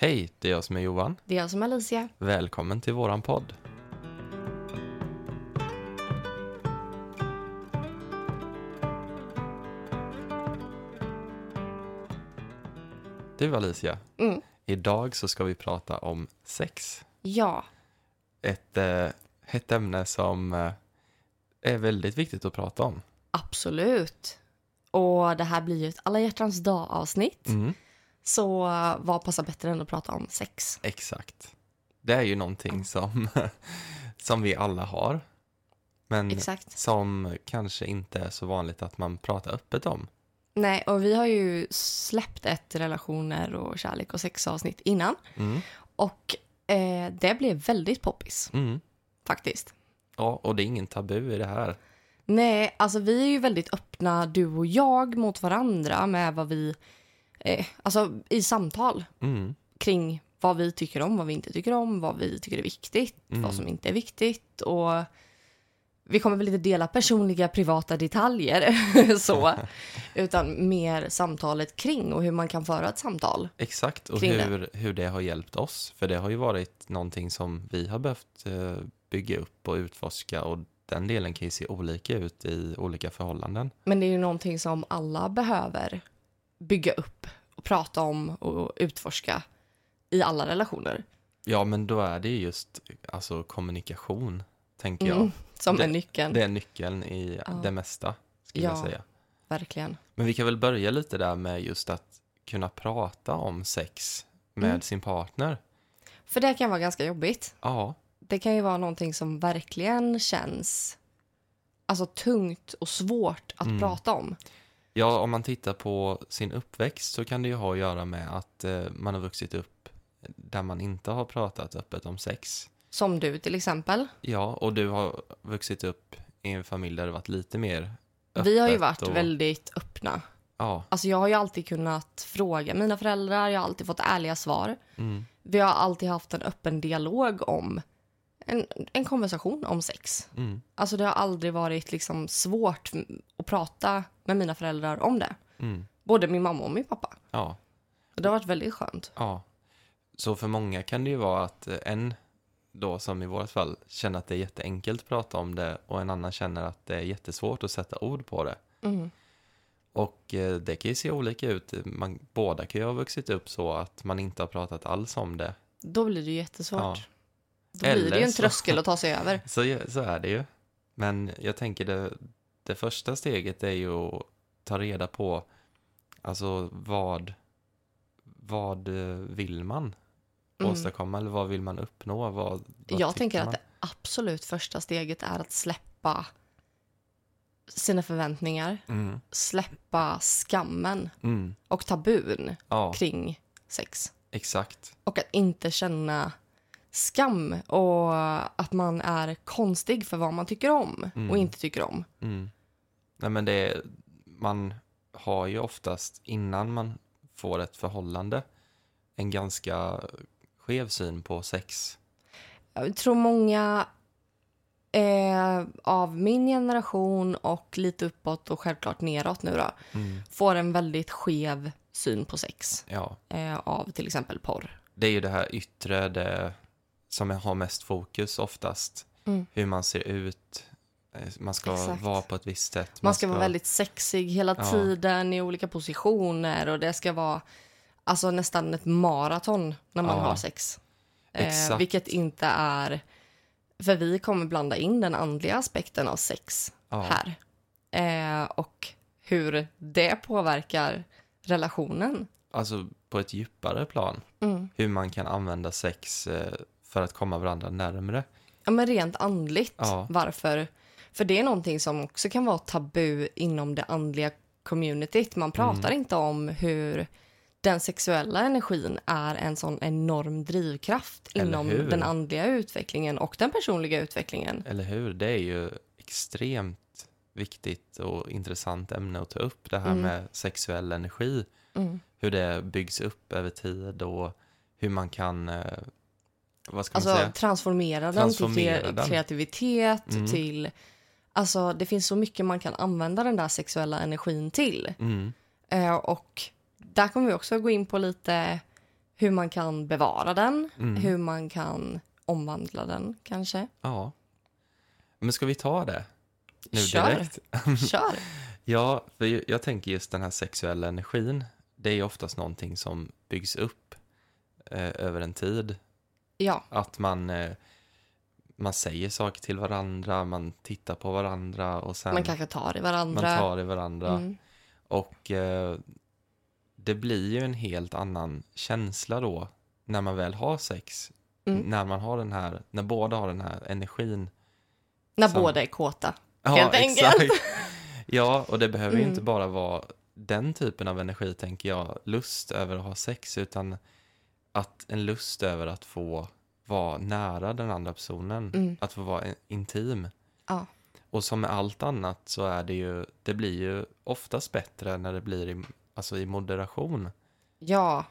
Hej, det är jag som är Johan. Det är jag som är Alicia. Välkommen till våran podd. Du Alicia, Mm. idag så ska vi prata om sex. Ja, Ett eh, hett ämne som eh, är väldigt viktigt att prata om. absolut. Och det här blir ju ett alla hjärtans dag-avsnitt. Mm. Så vad passar bättre än att prata om sex? Exakt. Det är ju någonting som, som vi alla har. Men Exakt. som kanske inte är så vanligt att man pratar öppet om. Nej, och vi har ju släppt ett relationer och kärlek och sexavsnitt innan. Mm. Och eh, det blev väldigt poppis, Mm. faktiskt. Ja, och det är ingen tabu i det här. Nej, alltså vi är ju väldigt öppna, du och jag, mot varandra med vad vi... Eh, alltså i samtal Mm. kring vad vi tycker om, vad vi inte tycker om, vad vi tycker är viktigt, Mm. vad som inte är viktigt. Och vi kommer väl inte dela personliga privata detaljer så, utan mer samtalet kring och hur man kan föra ett samtal. Exakt, och Kring det. hur, hur det har hjälpt oss. För det har ju varit någonting som vi har behövt eh, bygga upp och utforska och den delen kan ju se olika ut i olika förhållanden. Men det är ju någonting som alla behöver bygga upp och prata om och utforska i alla relationer. Ja, men då är det ju just alltså, kommunikation, tänker jag. Mm, som Det- är nyckeln, Det är nyckeln i Ja. det mesta, skulle jag Ja. säga. verkligen. Men vi kan väl börja lite där med just att kunna prata om sex med Mm. sin partner. För det kan vara ganska jobbigt. Ja, det kan ju vara någonting som verkligen känns alltså tungt och svårt att Mm. prata om. Ja, om man tittar på sin uppväxt så kan det ju ha att göra med att eh, man har vuxit upp där man inte har pratat öppet om sex. Som du till exempel. Ja, och du har vuxit upp i en familj där det varit lite mer öppet. Vi har ju varit och, väldigt öppna. Ja, Alltså jag har ju alltid kunnat fråga mina föräldrar, jag har alltid fått ärliga svar. mm, Vi har alltid haft en öppen dialog om en, en konversation om sex. mm, Alltså det har aldrig varit liksom svårt att prata med mina föräldrar om det. mm, Både min mamma och min pappa. ja, Och det har varit väldigt skönt. ja. Så för många kan det ju vara att en då som i vårt fall känner att det är jätteenkelt att prata om det och en annan känner att det är jättesvårt att sätta ord på det. Mm. Och eh, det kan ju se olika ut. Man, båda kan ju ha vuxit upp så att man inte har pratat alls om det. Då blir det ju jättesvårt. Ja. Då blir det ju en så- tröskel att ta sig över. Så, så är det ju. Men jag tänker det, det första steget är ju att ta reda på alltså vad, vad eh, vill man Mm. åstadkomma eller vad vill man uppnå? Vad, vad Jag tänker att man? det absolut första steget är att släppa sina förväntningar, Mm, släppa skammen mm, och tabun ja, kring sex. exakt. Och att inte känna skam och att man är konstig för vad man tycker om Mm. och inte tycker om. Mm. Nej men det är, man har ju oftast innan man får ett förhållande en ganska skev syn på sex. Jag tror många eh, av min generation och lite uppåt och självklart neråt nu då Mm. får en väldigt skev syn på sex Ja, eh, av till exempel porr. det är ju det här yttre det som har mest fokus oftast. Mm. Hur man ser ut, eh, man ska Exakt. vara på ett visst sätt. Man ska vara väldigt sexig hela Ja. tiden i olika positioner och det ska vara alltså nästan ett maraton när man Ja. har sex. Eh, vilket inte är... För vi kommer blanda in den andliga aspekten av sex ja, här. Eh, och hur det påverkar relationen. Alltså på ett djupare plan. Mm. Hur man kan använda sex eh, för att komma varandra närmre. Ja, men rent andligt. Ja. Varför? För det är någonting som också kan vara tabu inom det andliga communityt. Man pratar Mm. inte om hur den sexuella energin är en sån enorm drivkraft Eller inom hur? den andliga utvecklingen och den personliga utvecklingen. Eller hur? Det är ju extremt viktigt och intressant ämne att ta upp. Det här Mm. med sexuell energi. Mm. Hur det byggs upp över tid och hur man kan, eh, vad ska man Alltså säga? transformera den Transformera till den. kreativitet, Mm. till... Alltså det finns så mycket man kan använda den där sexuella energin till. Mm, Eh, och där kommer vi också gå in på lite hur man kan bevara den, Mm. hur man kan omvandla den kanske. Ja. Men ska vi ta det nu Kör. direkt? Kör! Ja, för jag, jag tänker just den här sexuella energin. Det är ju oftast någonting som byggs upp eh, över en tid. Ja, Att man, eh, man säger saker till varandra, man tittar på varandra och sen man kanske tar i man varandra. tar i varandra. Mm. Och eh, det blir ju en helt annan känsla då när man väl har sex. Mm. När man har den här, när båda har den här energin. När Som- båda är kåta. Ja, Helt enkelt. Ja, och det behöver ju Mm. inte bara vara den typen av energi, tänker jag, lust över att ha sex, utan att en lust över att få vara nära den andra personen, Mm. att få vara intim. Ja. Och som med allt annat så är det ju, det blir ju oftast bättre när det blir i, alltså i moderation. Ja,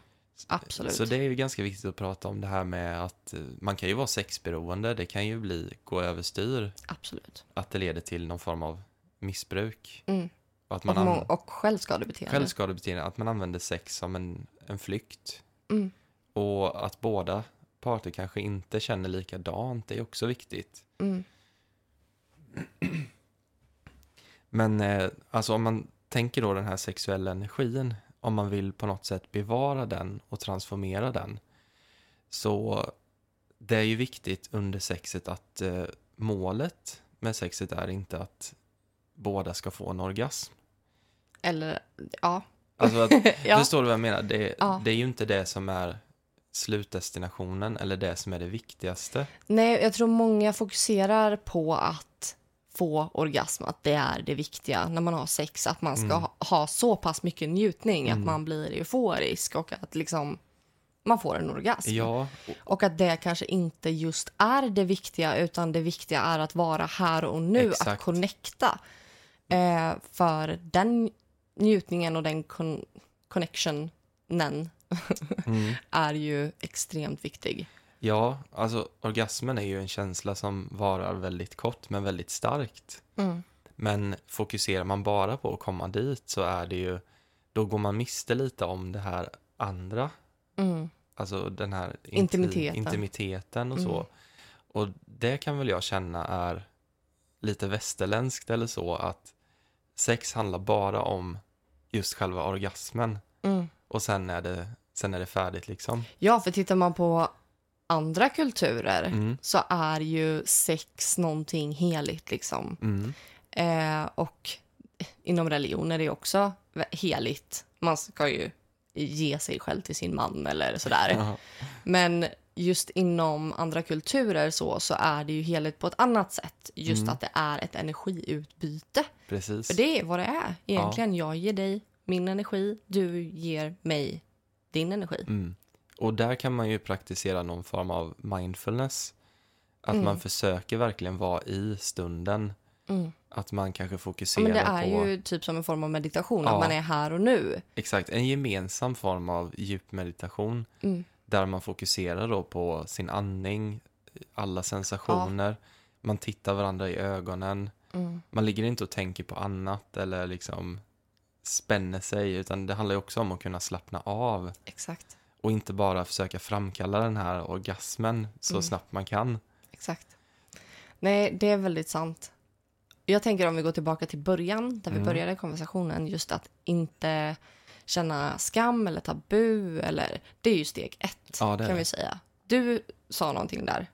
absolut. Så det är ju ganska viktigt att prata om det här med att eh, man kan ju vara sexberoende, det kan ju bli, gå överstyr, Absolut. att det leder till någon form av missbruk. Mm. Och att Och, man an- må- och självskadebeteende. självskadebeteende, att man använder sex som en, en flykt. Mm. Och att båda parter kanske inte känner likadant, det är också viktigt. Mm. Men eh, alltså om man tänker då den här sexuella energin, om man vill på något sätt bevara den och transformera den, så det är ju viktigt under sexet att eh, målet med sexet är inte att båda ska få en orgasm. Eller, ja. Alltså att, ja. Förstår du vad jag menar? Det, Ja. det är ju inte det som är slutdestinationen eller det som är det viktigaste. Nej, jag tror många fokuserar på att få orgasm, att det är det viktiga när man har sex, att man ska Mm. ha, ha så pass mycket njutning Mm. att man blir euforisk och att liksom man får en orgasm. Ja, Och att det kanske inte just är det viktiga, utan det viktiga är att vara här och nu, att Exakt. connecta. Eh, för den njutningen och den con- connectionen mm. är ju extremt viktig. ja, alltså orgasmen är ju en känsla som varar väldigt kort men väldigt starkt. Mm. Men fokuserar man bara på att komma dit så är det ju, då går man miste lite om det här andra. Mm. Alltså den här inti- Intimiteten. intimiteten och Mm. så. Och det kan väl jag känna är lite västerländskt eller så att sex handlar bara om just själva orgasmen Mm. Och sen är det, sen är det färdigt liksom. Ja, för tittar man på andra kulturer Mm. så är ju sex någonting heligt liksom. Mm. Eh, och inom religion är det också heligt. Man ska ju ge sig själv till sin man eller sådär. Ja. Men just inom andra kulturer så, så är det ju heligt på ett annat sätt. Just Mm. att det är ett energiutbyte. Precis. För det är vad det är egentligen. Jag ger dig min energi, du ger mig din energi. Mm. Och där kan man ju praktisera någon form av mindfulness. Att Mm. man försöker verkligen vara i stunden. Mm. Att man kanske Ja, fokuserar men det är på ju typ som en form av meditation, Ja. att man är här och nu. exakt, en gemensam form av djup meditation. Mm. Där man fokuserar då på sin andning, alla sensationer. Man tittar varandra i ögonen. Mm. Man ligger inte och tänker på annat eller liksom spänner sig. Utan det handlar ju också om att kunna slappna av. Exakt. Och inte bara försöka framkalla den här orgasmen så Mm. snabbt man kan. Exakt. Nej, det är väldigt sant. Jag tänker om vi går tillbaka till början, där vi Mm. började konversationen, just att inte känna skam eller tabu, eller det är ju steg ett, Ja, kan vi säga. Du sa någonting där.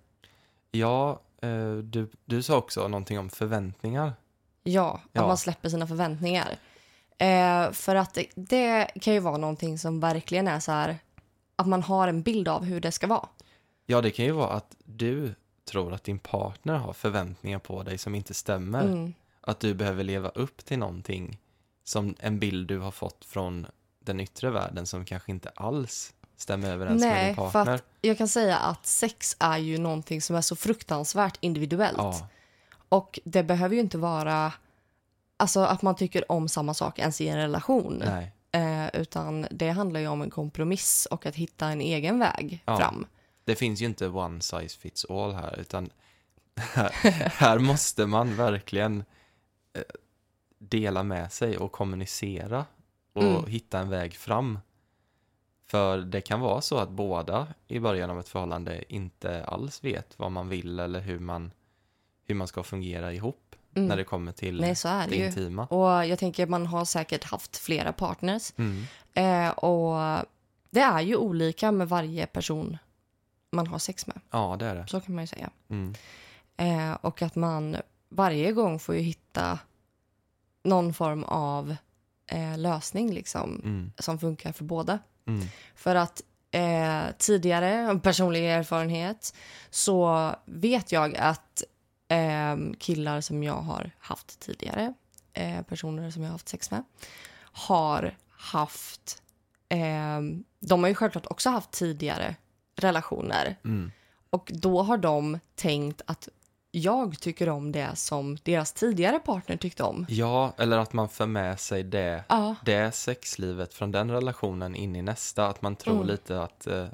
Ja, eh, du, du sa också någonting om förväntningar. Ja, att Ja. man släpper sina förväntningar. Eh, för att det, det kan ju vara någonting som verkligen är så här, att man har en bild av hur det ska vara. Ja, det kan ju vara att du tror att din partner har förväntningar på dig som inte stämmer. Mm. Att du behöver leva upp till någonting som en bild du har fått från den yttre världen som kanske inte alls stämmer överens med Nej, din för partner. att jag kan säga att sex är ju någonting som är så fruktansvärt individuellt. Ja, Och det behöver ju inte vara alltså, att man tycker om samma sak ens i en relation. Eh, utan det handlar ju om en kompromiss och att hitta en egen väg Ja. fram. Det finns ju inte one size fits all här, utan här, här måste man verkligen eh, dela med sig och kommunicera och Mm. hitta en väg fram. För det kan vara så att båda i början av ett förhållande inte alls vet vad man vill eller hur man, hur man ska fungera ihop Mm. när det kommer till Nej, så är det det intima. Och jag tänker man har säkert haft flera partners. Mm. Eh, och det är ju olika med varje person man har sex med. Ja, det är det. Så kan man ju säga. Mm. Eh, och att man varje gång får ju hitta någon form av eh, lösning liksom, Mm. som funkar för båda. Mm. För att eh, tidigare, personlig erfarenhet, så vet jag att eh, killar som jag har haft tidigare, eh, personer som jag har haft sex med, har haft... Eh, de har ju självklart också haft tidigare relationer. Mm. Och då har de tänkt att jag tycker om det som deras tidigare partner tyckte om. Ja, eller att man för med sig det, Ja, det sexlivet från den relationen in i nästa. Att man tror Mm. lite att eh,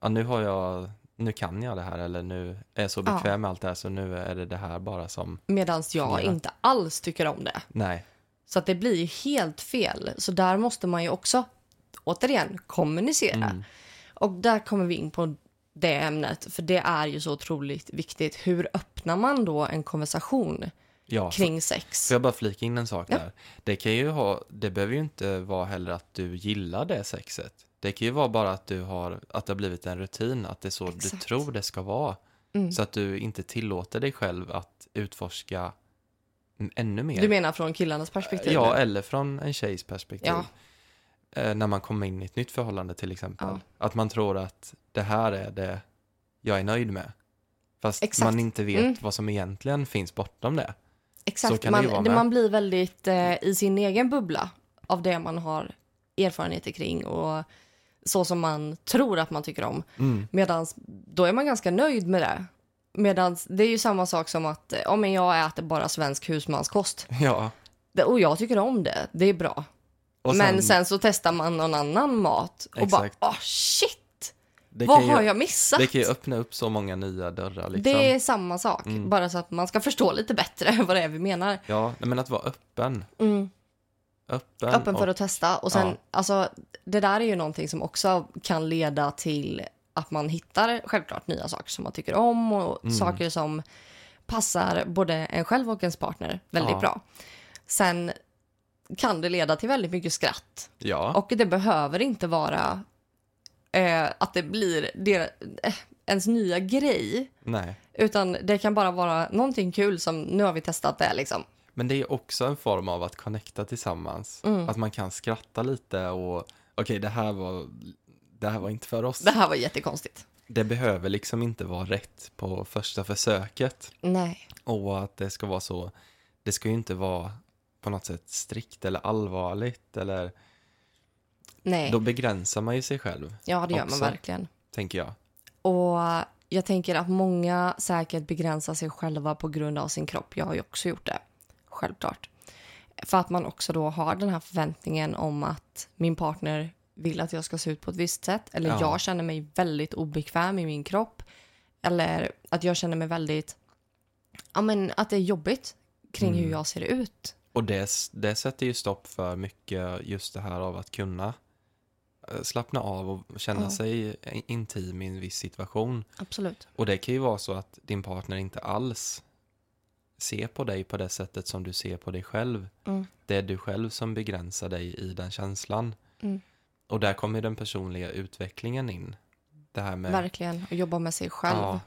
ja, nu har jag, nu kan jag det här eller nu är jag så bekväm Ja. med allt det här så nu är det det här bara som, medan jag Fungerar. inte alls tycker om det. nej, Så att det blir ju helt fel. Så där måste man ju också, återigen, kommunicera. Mm. Och där kommer vi in på det ämnet, för det är ju så otroligt viktigt. Hur öppnar man då en konversation ja. kring sex? Får jag bara flika in en sak Ja. där? Det kan ju ha, det behöver ju inte vara heller att du gillar det sexet. Det kan ju vara bara att du har, att det har blivit en rutin, att det är så du Exakt. tror det ska vara. Mm. Så att du inte tillåter dig själv att utforska ännu mer. Du menar från killarnas perspektiv? Ja, nu? eller från en tjejs perspektiv. Ja. Eh, när man kommer in i ett nytt förhållande till exempel. Ja. Att man tror att det här är det jag är nöjd med. Fast Exakt. man inte vet Mm. vad som egentligen finns bortom det. Exakt, man, man blir väldigt eh, i sin egen bubbla av det man har erfarenheter kring och så som man tror att man tycker om. Mm. Medan då är man ganska nöjd med det. Medan det är ju samma sak som att eh, ja, men jag äter bara svensk husmanskost. Ja. Det, och jag tycker om det, det är bra. Och men sen så testar man någon annan mat och Exakt. bara, åh shit, det vad kan har ju, jag missat? Det kan ju öppna upp så många nya dörrar. Liksom. Det är samma sak, Mm. bara så att man ska förstå lite bättre vad det är vi menar. Ja, men att vara öppen. Mm. Öppen, Öppen för och, att testa. Och sen, Ja. alltså, det där är ju någonting som också kan leda till att man hittar självklart nya saker som man tycker om och Mm. saker som passar både en själv och ens partner väldigt Ja. bra. Sen kan det leda till väldigt mycket skratt. Ja, Och det behöver inte vara eh, att det blir der, eh, ens nya grej. nej. Utan det kan bara vara någonting kul som nu har vi testat det liksom. Men det är också en form av att connecta tillsammans. Mm. Att man kan skratta lite och okej, det här var det här var inte för oss. Det här var jättekonstigt. Det behöver liksom inte vara rätt på första försöket. Nej. Och att det ska vara så, det ska ju inte vara på något sätt strikt eller allvarligt eller Nej. då begränsar man ju sig själv, Ja, det gör också. man verkligen. tänker jag. Och jag tänker att många säkert begränsar sig själva på grund av sin kropp. Jag har ju också gjort det, självklart. För att man också då har den här förväntningen om att min partner vill att jag ska se ut på ett visst sätt. Eller Ja. jag känner mig väldigt obekväm i min kropp. Eller att jag känner mig väldigt... Ja, men att det är jobbigt kring Mm. hur jag ser ut. Och det, det sätter ju stopp för mycket just det här av att kunna slappna av och känna Ja. sig intim i en viss situation. Absolut. Och det kan ju vara så att din partner inte alls ser på dig på det sättet som du ser på dig själv. Mm. Det är du själv som begränsar dig i den känslan. Mm. Och där kommer den personliga utvecklingen in. Det här med Verkligen. Och jobba med sig själv. Ja,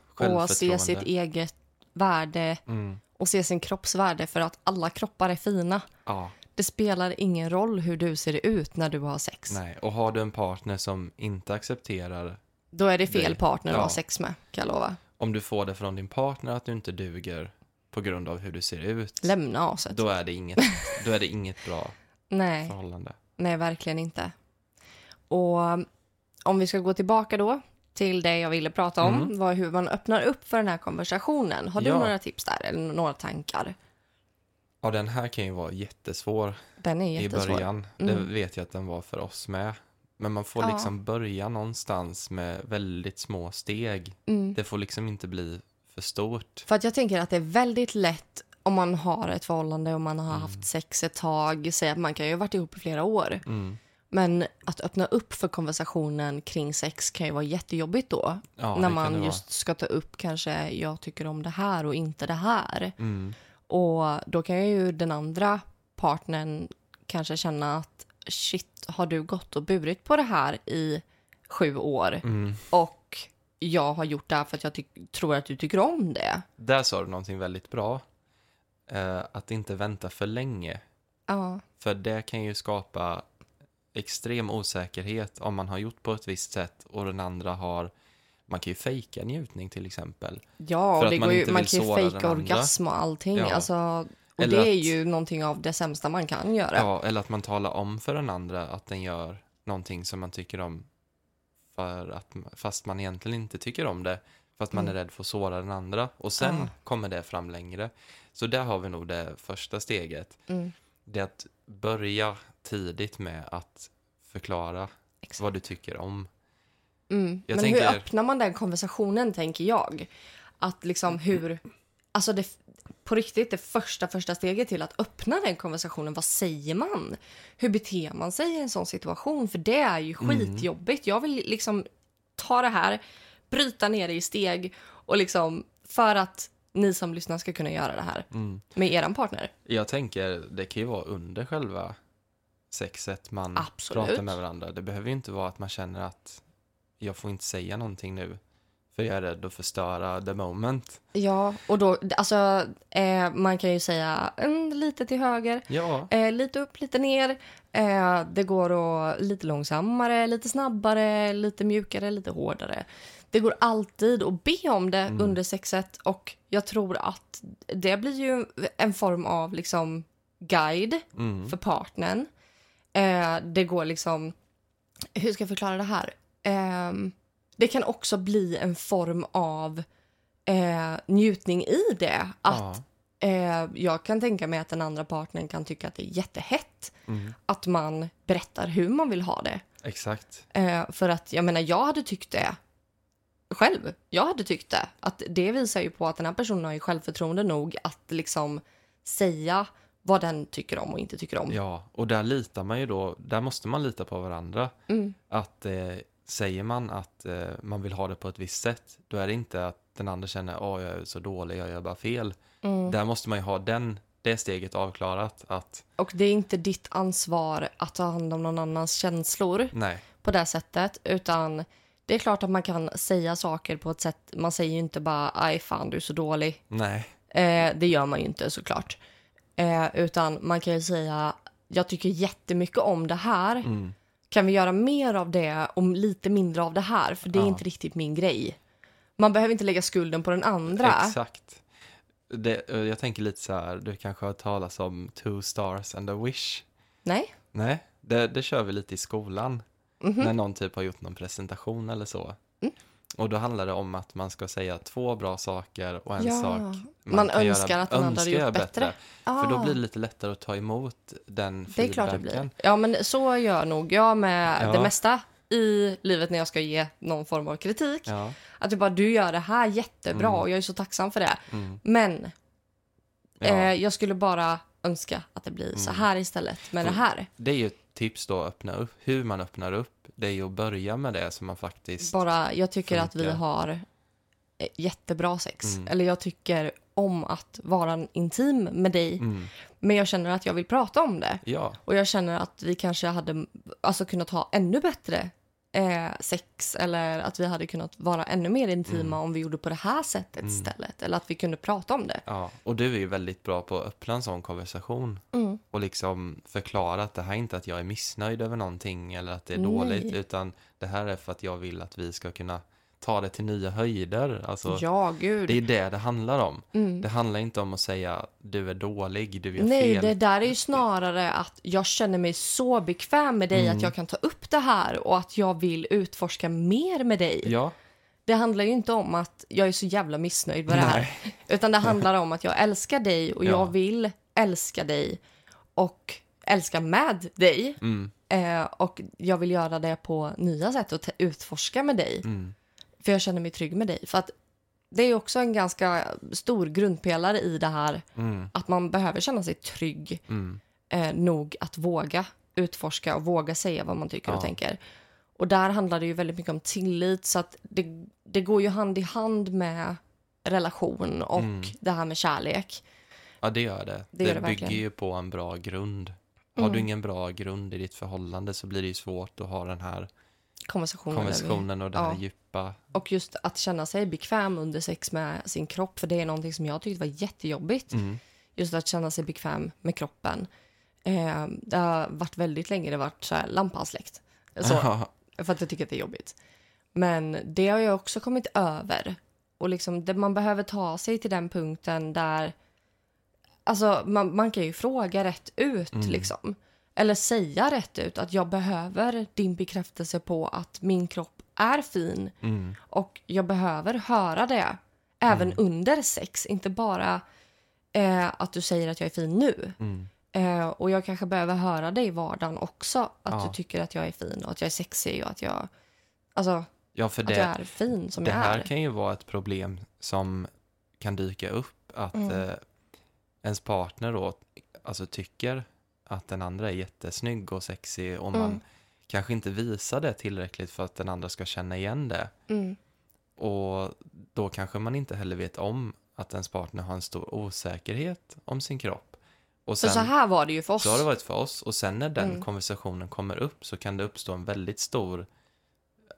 och se sitt eget värde mm, och se sin kroppsvärde för att alla kroppar är fina. ja, Det spelar ingen roll hur du ser ut när du har sex. nej. Och har du en partner som inte accepterar, Då är det fel Det- partner att ja. ha sex med, kan jag lova. om du får det från din partner att du inte duger på grund av hur du ser ut, Lämna aset. då är det inget, då är det inget bra Nej, förhållande. nej, verkligen inte. Och om vi ska gå tillbaka då till det jag ville prata om, Mm. var hur man öppnar upp för den här konversationen. Har du Ja. några tips där, eller några tankar? Ja, den här kan ju vara jättesvår Den är i jättesvår. början. Det Mm. vet jag att den var för oss med. Men man får Ja. liksom börja någonstans med väldigt små steg. Mm. Det får liksom inte bli för stort. För att jag tänker att det är väldigt lätt om man har ett förhållande och man har Mm. haft sex ett tag, säg att man kan ju ha varit ihop i flera år. Mm. Men att öppna upp för konversationen kring sex kan ju vara jättejobbigt då. Ja, det när man det just ska ta upp kanske, jag tycker om det här och inte det här. Och då kan ju den andra partnern kanske känna att shit, har du gått och burit på det här i sju år Mm. och jag har gjort det här för att jag tror att du tycker om det. Där sa du någonting väldigt bra. Eh, att inte vänta för länge. Ja, För det kan ju skapa extrem osäkerhet om man har gjort på ett visst sätt och den andra har man kan ju fejka njutning till exempel. ja För det man går ju, inte man kan ju fejka orgasm och allting. Ja. Alltså, och Eller det är att- ju någonting av det sämsta man kan göra. Ja, eller att man talar om för den andra att den gör någonting som man tycker om för att, fast man egentligen inte tycker om det. För att man är rädd för att såra den andra. Och sen Mm. Kommer det fram längre. Så där har vi nog det första steget. Mm, Det är att börja tidigt med att förklara exakt. vad du tycker om. Mm. Men tänker- hur öppnar man den konversationen, tänker jag? Att liksom hur... Alltså det, på riktigt, det första, första steget till att öppna den konversationen, vad säger man? Hur beter man sig i en sån situation? För det är ju Mm. skitjobbigt. Jag vill liksom ta det här, bryta ner det i steg och liksom för att ni som lyssnar ska kunna göra det här Mm. med eran partner. Jag tänker, det kan ju vara under själva sexet man Absolut. pratar med varandra. Det behöver ju inte vara att man känner att jag får inte säga någonting nu. För jag är rädd att förstöra the moment. Ja, och då, alltså, eh, man kan ju säga mm, lite till höger, Ja, Eh, lite upp, lite ner. Eh, det går att lite långsammare, lite snabbare, lite mjukare, lite hårdare. Det går alltid att be om det under sexet och jag tror att det blir ju en form av liksom guide mm. för partnern. Eh, det går liksom... Hur ska jag förklara det här? Ehm, det kan också bli en form av eh, njutning i det. Att ja. Eh, jag kan tänka mig att den andra partnern kan tycka att det är jättehett Mm. att man berättar hur man vill ha det. Exakt. Eh, för att jag menar, jag hade tyckt det själv. Jag hade tyckt det. Att det visar ju på att den här personen har ju självförtroende nog att liksom säga vad den tycker om och inte tycker om. Ja, och där litar man ju då, där måste man lita på varandra. Mm. Att eh, säger man att eh, man vill ha det på ett visst sätt, då är det inte att den andra känner att jag är så dålig, jag gör bara fel. Mm. Där måste man ju ha den, det steget avklarat. Att Och det är inte ditt ansvar att ta hand om någon annans känslor nej, på det sättet, utan det är klart att man kan säga saker på ett sätt, man säger ju inte bara aj fan du är så dålig, nej, Eh, det gör man ju inte såklart. Eh, utan man kan ju säga, jag tycker jättemycket om det här. mm. Kan vi göra mer av det och lite mindre av det här? För det är Ja. inte riktigt min grej. Man behöver inte lägga skulden på den andra. exakt. Det, eh, jag tänker lite så här, du kanske har hört talas om two stars and a wish. Nej? Nej, det, det kör vi lite i skolan. Mhm. När någon typ har gjort någon presentation eller så. Mm. Och då handlar det om att man ska säga två bra saker och en Ja. sak Man kan önskar att den andra hade gjort göra bättre. För då Ah. blir det lite lättare att ta emot den Det är klart det feedbacken. blir. Ja, men så gör nog jag med Ja. det mesta i livet när jag ska ge någon form av kritik. Ja. Att jag bara, du gör det här jättebra Mm. och jag är så tacksam för det. Mm. Men eh, jag skulle bara önska att det blir så Mm. här istället med det För- här. Det är ju ett tips då, att öppna upp, hur man öppnar upp. Det är ju att börja med det som man faktiskt... Bara, jag tycker att vi funkar. har eh, jättebra sex. Mm. Eller jag tycker om att vara intim med dig. Mm. Men jag känner att jag vill prata om det. Ja, Och jag känner att vi kanske hade alltså, kunnat ha ännu bättre eh, sex. Eller att vi hade kunnat vara ännu mer intima Mm. om vi gjorde på det här sättet istället. Eller att vi kunde prata om det. ja. Och du är ju väldigt bra på att öppna en sån konversation. Mm. Och liksom förklara att det här är inte att jag är missnöjd över någonting eller att det är Nej. dåligt. Utan det här är för att jag vill att vi ska kunna ta det till nya höjder. Alltså, ja, gud. Det är det det handlar om. Mm. Det handlar inte om att säga du är dålig, du gör Nej, fel. det där är ju snarare att jag känner mig så bekväm med dig Mm. att jag kan ta upp det här och att jag vill utforska mer med dig. Ja, Det handlar ju inte om att jag är så jävla missnöjd med det här. Nej. Utan det handlar om att jag älskar dig och Ja. jag vill älska dig och älska med dig. mm, Eh, och jag vill göra det på nya sätt och utforska med dig. mm, För jag känner mig trygg med dig. För att det är också en ganska stor grundpelare i det här mm, att man behöver känna sig trygg mm. eh, nog att våga utforska och våga säga vad man tycker och Ja. tänker. Och där handlar det ju väldigt mycket om tillit så att det, det går ju hand i hand med relation och Mm. det här med kärlek. Ja, det gör det. Det Det, gör det bygger verkligen. ju på en bra grund. Har Mm. du ingen bra grund i ditt förhållande så blir det ju svårt att ha den här Konversationen. konversationen och det här Ja. djupa. Och just att känna sig bekväm under sex med sin kropp, för det är någonting som jag tyckte var jättejobbigt. Mm. Just att känna sig bekväm med kroppen. Eh, det har varit väldigt länge, det har varit så här, lampan släckt. Så, för att jag tycker att det är jobbigt. Men det har jag också kommit över. Och liksom, det, man behöver ta sig till den punkten där... Alltså, man, man kan ju fråga rätt ut, Mm. liksom. Eller säga rätt ut att jag behöver din bekräftelse på att min kropp är fin. Mm. Och jag behöver höra det även under sex. Inte bara eh, att du säger att jag är fin nu. Mm. Eh, och jag kanske behöver höra det i vardagen också. Att Ja. du tycker att jag är fin och att jag är sexig och att jag... Alltså, Ja, för att det, jag är fin som det jag här är. kan ju vara ett problem som kan dyka upp. Att Mm. eh, ens partner då alltså tycker att den andra är jättesnygg och sexig och man Mm. kanske inte visar det tillräckligt för att den andra ska känna igen det. Mm. Och då kanske man inte heller vet om att ens partner har en stor osäkerhet om sin kropp. Och För sen, så här var det ju för oss. så har det varit för oss. Och sen när den Mm. konversationen kommer upp så kan det uppstå en väldigt stor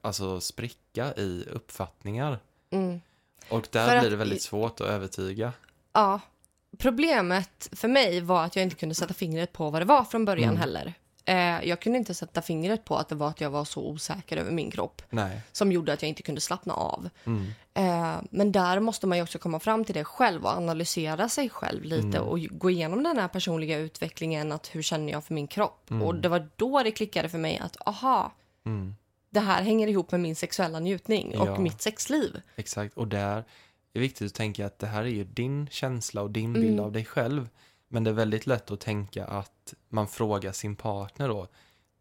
alltså, spricka i uppfattningar. Mm. Och där För blir att det väldigt i- svårt att övertyga. Ja. Problemet för mig var att jag inte kunde sätta fingret på vad det var från början Mm. heller. Eh, jag kunde inte sätta fingret på att det var att jag var så osäker över min kropp Nej. som gjorde att jag inte kunde slappna av. Mm. Eh, men där måste man också komma fram till det själv och analysera sig själv lite Mm. och gå igenom den här personliga utvecklingen. Att hur känner jag för min kropp? Mm. Och det var då det klickade för mig att aha, Mm. det här hänger ihop med min sexuella njutning och Ja. mitt sexliv. Exakt. Och där är viktigt att tänka att det här är ju din känsla och din bild Mm. av dig själv. Men det är väldigt lätt att tänka att man frågar sin partner då.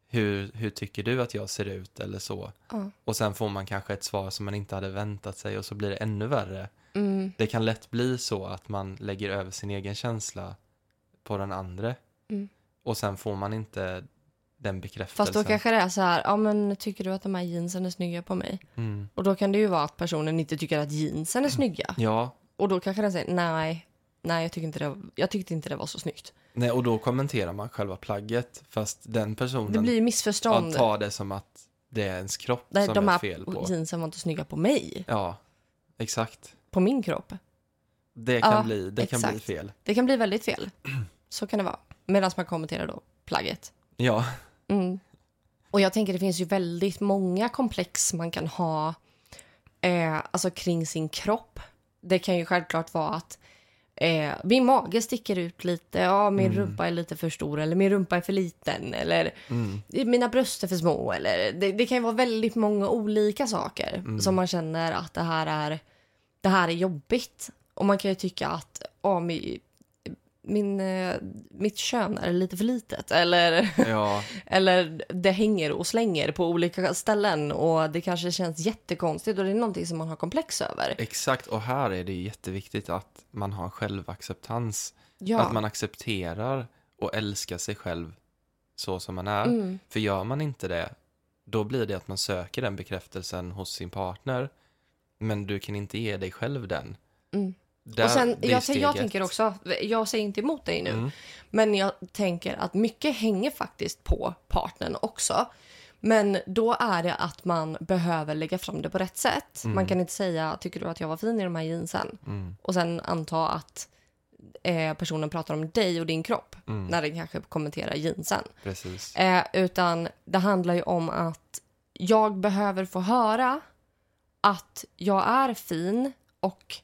Hur, hur tycker du att jag ser ut eller så? Ja. Och sen får man kanske ett svar som man inte hade väntat sig och så blir det ännu värre. Mm, Det kan lätt bli så att man lägger över sin egen känsla på den andra. Mm. Och sen får man inte den bekräftelsen. fast då kanske det är så här, ja men tycker du att de här jeansen är snygga på mig? mm. Och då kan det ju vara att personen inte tycker att jeansen är snygga. Ja, Och då kanske den säger nej, nej jag, tycker inte det, jag tyckte inte det var så snyggt. nej, och då kommenterar man själva plagget. Fast den personen Det blir ja, missförstånd. tar det som att det är ens kropp Nej, som de är här fel på. jeansen var inte snygga på mig, Ja, exakt. på min kropp. Det kan, Ja, bli, det kan bli fel. Det kan bli väldigt fel. Så kan det vara. Medan man kommenterar då plagget. Ja, Mm. Och jag tänker det finns ju väldigt många komplex man kan ha eh, alltså kring sin kropp. Det kan ju självklart vara att eh, min mage sticker ut lite, ja min Mm. rumpa är lite för stor eller min rumpa är för liten eller mm. mina bröst är för små eller det, det kan ju vara väldigt många olika saker Mm. som man känner att det här är det här är jobbigt. Och man kan ju tycka att ja, min, eh, mitt kön är lite för litet eller ja, eller det hänger och slänger på olika ställen och det kanske känns jättekonstigt och det är någonting som man har komplex över. exakt. Och här är det jätteviktigt att man har självacceptans. Ja. Att man accepterar och älskar sig själv så som man är. mm. För gör man inte det, då blir det att man söker den bekräftelsen hos sin partner. Men du kan inte ge dig själv den. Mm. Där, och sen, jag, jag ett. tänker också, jag säger inte emot dig nu, Mm. men jag tänker att mycket hänger faktiskt på partnern också. Men då är det att man behöver lägga fram det på rätt sätt. Mm. Man kan inte säga, tycker du att jag var fin i de här jeansen? Mm. Och sen anta att eh, personen pratar om dig och din kropp Mm. när den kanske kommenterar jeansen. Eh, utan det handlar ju om att jag behöver få höra att jag är fin och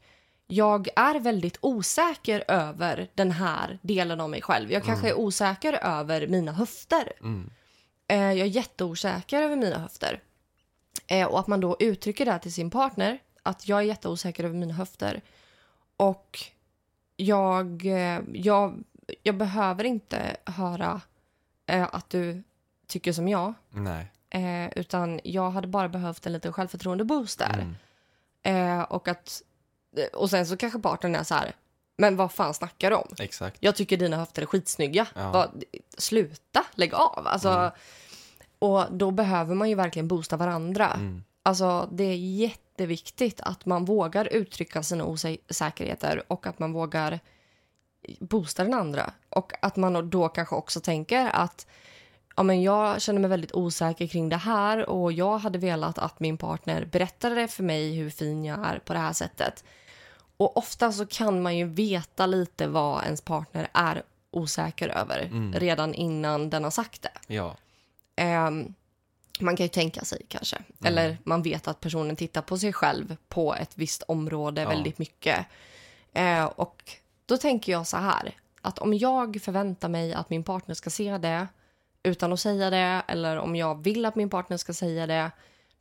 jag är väldigt osäker över den här delen av mig själv. Jag kanske är osäker över mina höfter. Mm. Eh, jag är jätteosäker över mina höfter. Eh, och att man då uttrycker det här till sin partner, att jag är jätteosäker över mina höfter. Och jag, eh, jag, jag behöver inte höra att du tycker som jag. Nej. Utan jag hade bara behövt en liten självförtroende-boost där. Mm. Och, att, och sen så kanske partnern är så här, Men vad fan snackar du om? Exakt. Jag tycker dina höfter är skitsnygga. Ja. Vad, sluta, lägg av. Alltså, Mm. Och då behöver man ju verkligen boosta varandra. Mm. Alltså, det är jätteviktigt att man vågar uttrycka sina osäkerheter och att man vågar boosta den andra. Och att man då kanske också tänker att ja, men jag känner mig väldigt osäker kring det här och jag hade velat att min partner berättade för mig hur fin jag är på det här sättet. Och ofta så kan man ju veta lite vad ens partner är osäker över Mm. redan innan den har sagt det. Ja. Ehm, man kan ju tänka sig kanske. Eller man vet att personen tittar på sig själv på ett visst område Ja. väldigt mycket. Eh, och då tänker jag så här. Att om jag förväntar mig att min partner ska se det utan att säga det eller om jag vill att min partner ska säga det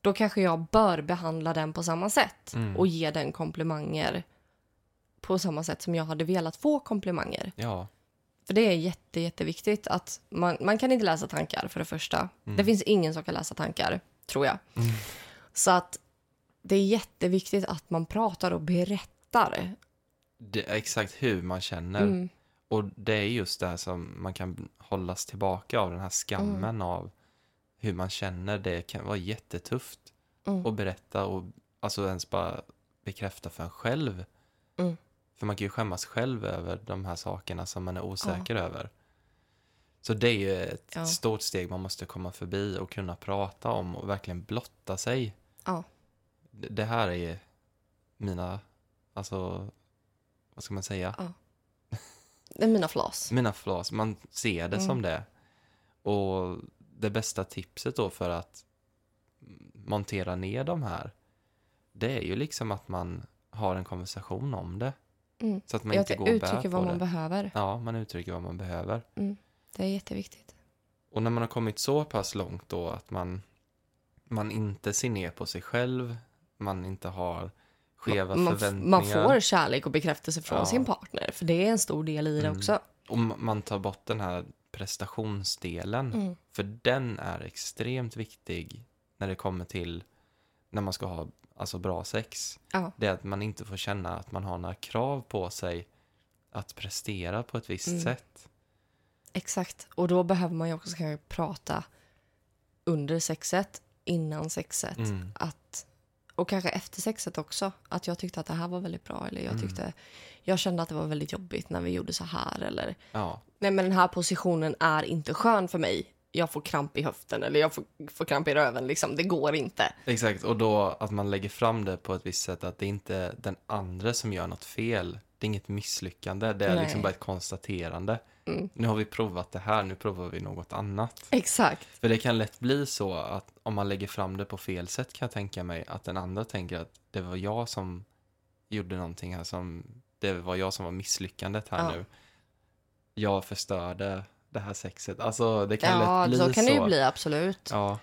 då kanske jag bör behandla den på samma sätt Mm. och ge den komplimanger på samma sätt som jag hade velat få komplimanger. Ja. För det är jätte, jätteviktigt att man, man kan inte läsa tankar för det första. Det finns ingen som kan läsa tankar, tror jag. Så att det är jätteviktigt att man pratar och berättar. Det exakt hur man känner. Och det är just det här som man kan hållas tillbaka av den här skammen Mm. av hur man känner. Det kan vara jättetufft Mm. att berätta och alltså ens bara bekräfta för en själv. Mm. För man kan ju skämmas själv över de här sakerna som man är osäker över. Så det är ju ett Ja. stort steg man måste komma förbi och kunna prata om och verkligen blotta sig. Ja. Det här är mina, alltså, vad ska man säga? Är mina flas. Mina flas, man ser det Mm. som det. Och det bästa tipset då för att montera ner de här, det är ju liksom att man har en konversation om det. Mm. Så att man Jag inte går uttrycker vad man det. behöver. Ja, man uttrycker vad man behöver. Det är jätteviktigt. Och när man har kommit så pass långt då att man, man inte ser ner på sig själv, man inte har skeva man, förväntningar. man får kärlek och bekräftelse från Ja. sin partner. För det är en stor del i det Mm. också. Och ma- man tar bort den här prestationsdelen. Mm. För den är extremt viktig när det kommer till när man ska ha alltså bra sex. Ja. Det är att man inte får känna att man har några krav på sig att prestera på ett visst Mm. sätt. Exakt. Och då behöver man ju också kanske prata under sexet, innan sexet. Mm. Att, och kanske efter sexet också. Att jag tyckte att det här var väldigt bra. Eller jag Mm. tyckte, jag kände att det var väldigt jobbigt när vi gjorde så här. Eller, Ja, nej men den här positionen är inte skön för mig. Jag får kramp i höften eller jag får, får kramp i röven. Liksom. Det går inte. exakt. Och då att man lägger fram det på ett visst sätt att det inte är den andra som gör något fel. Det är inget misslyckande, det är Nej. liksom bara ett konstaterande. Mm. Nu har vi provat det här, nu provar vi något annat. Exakt. För det kan lätt bli så att om man lägger fram det på fel sätt kan jag tänka mig att den andra tänker att det var jag som gjorde någonting här som, det var jag som var misslyckandet här Ja. nu. Jag förstörde det här sexet. Alltså det kan Ja, lätt bli så så. kan det ju bli absolut. Ja.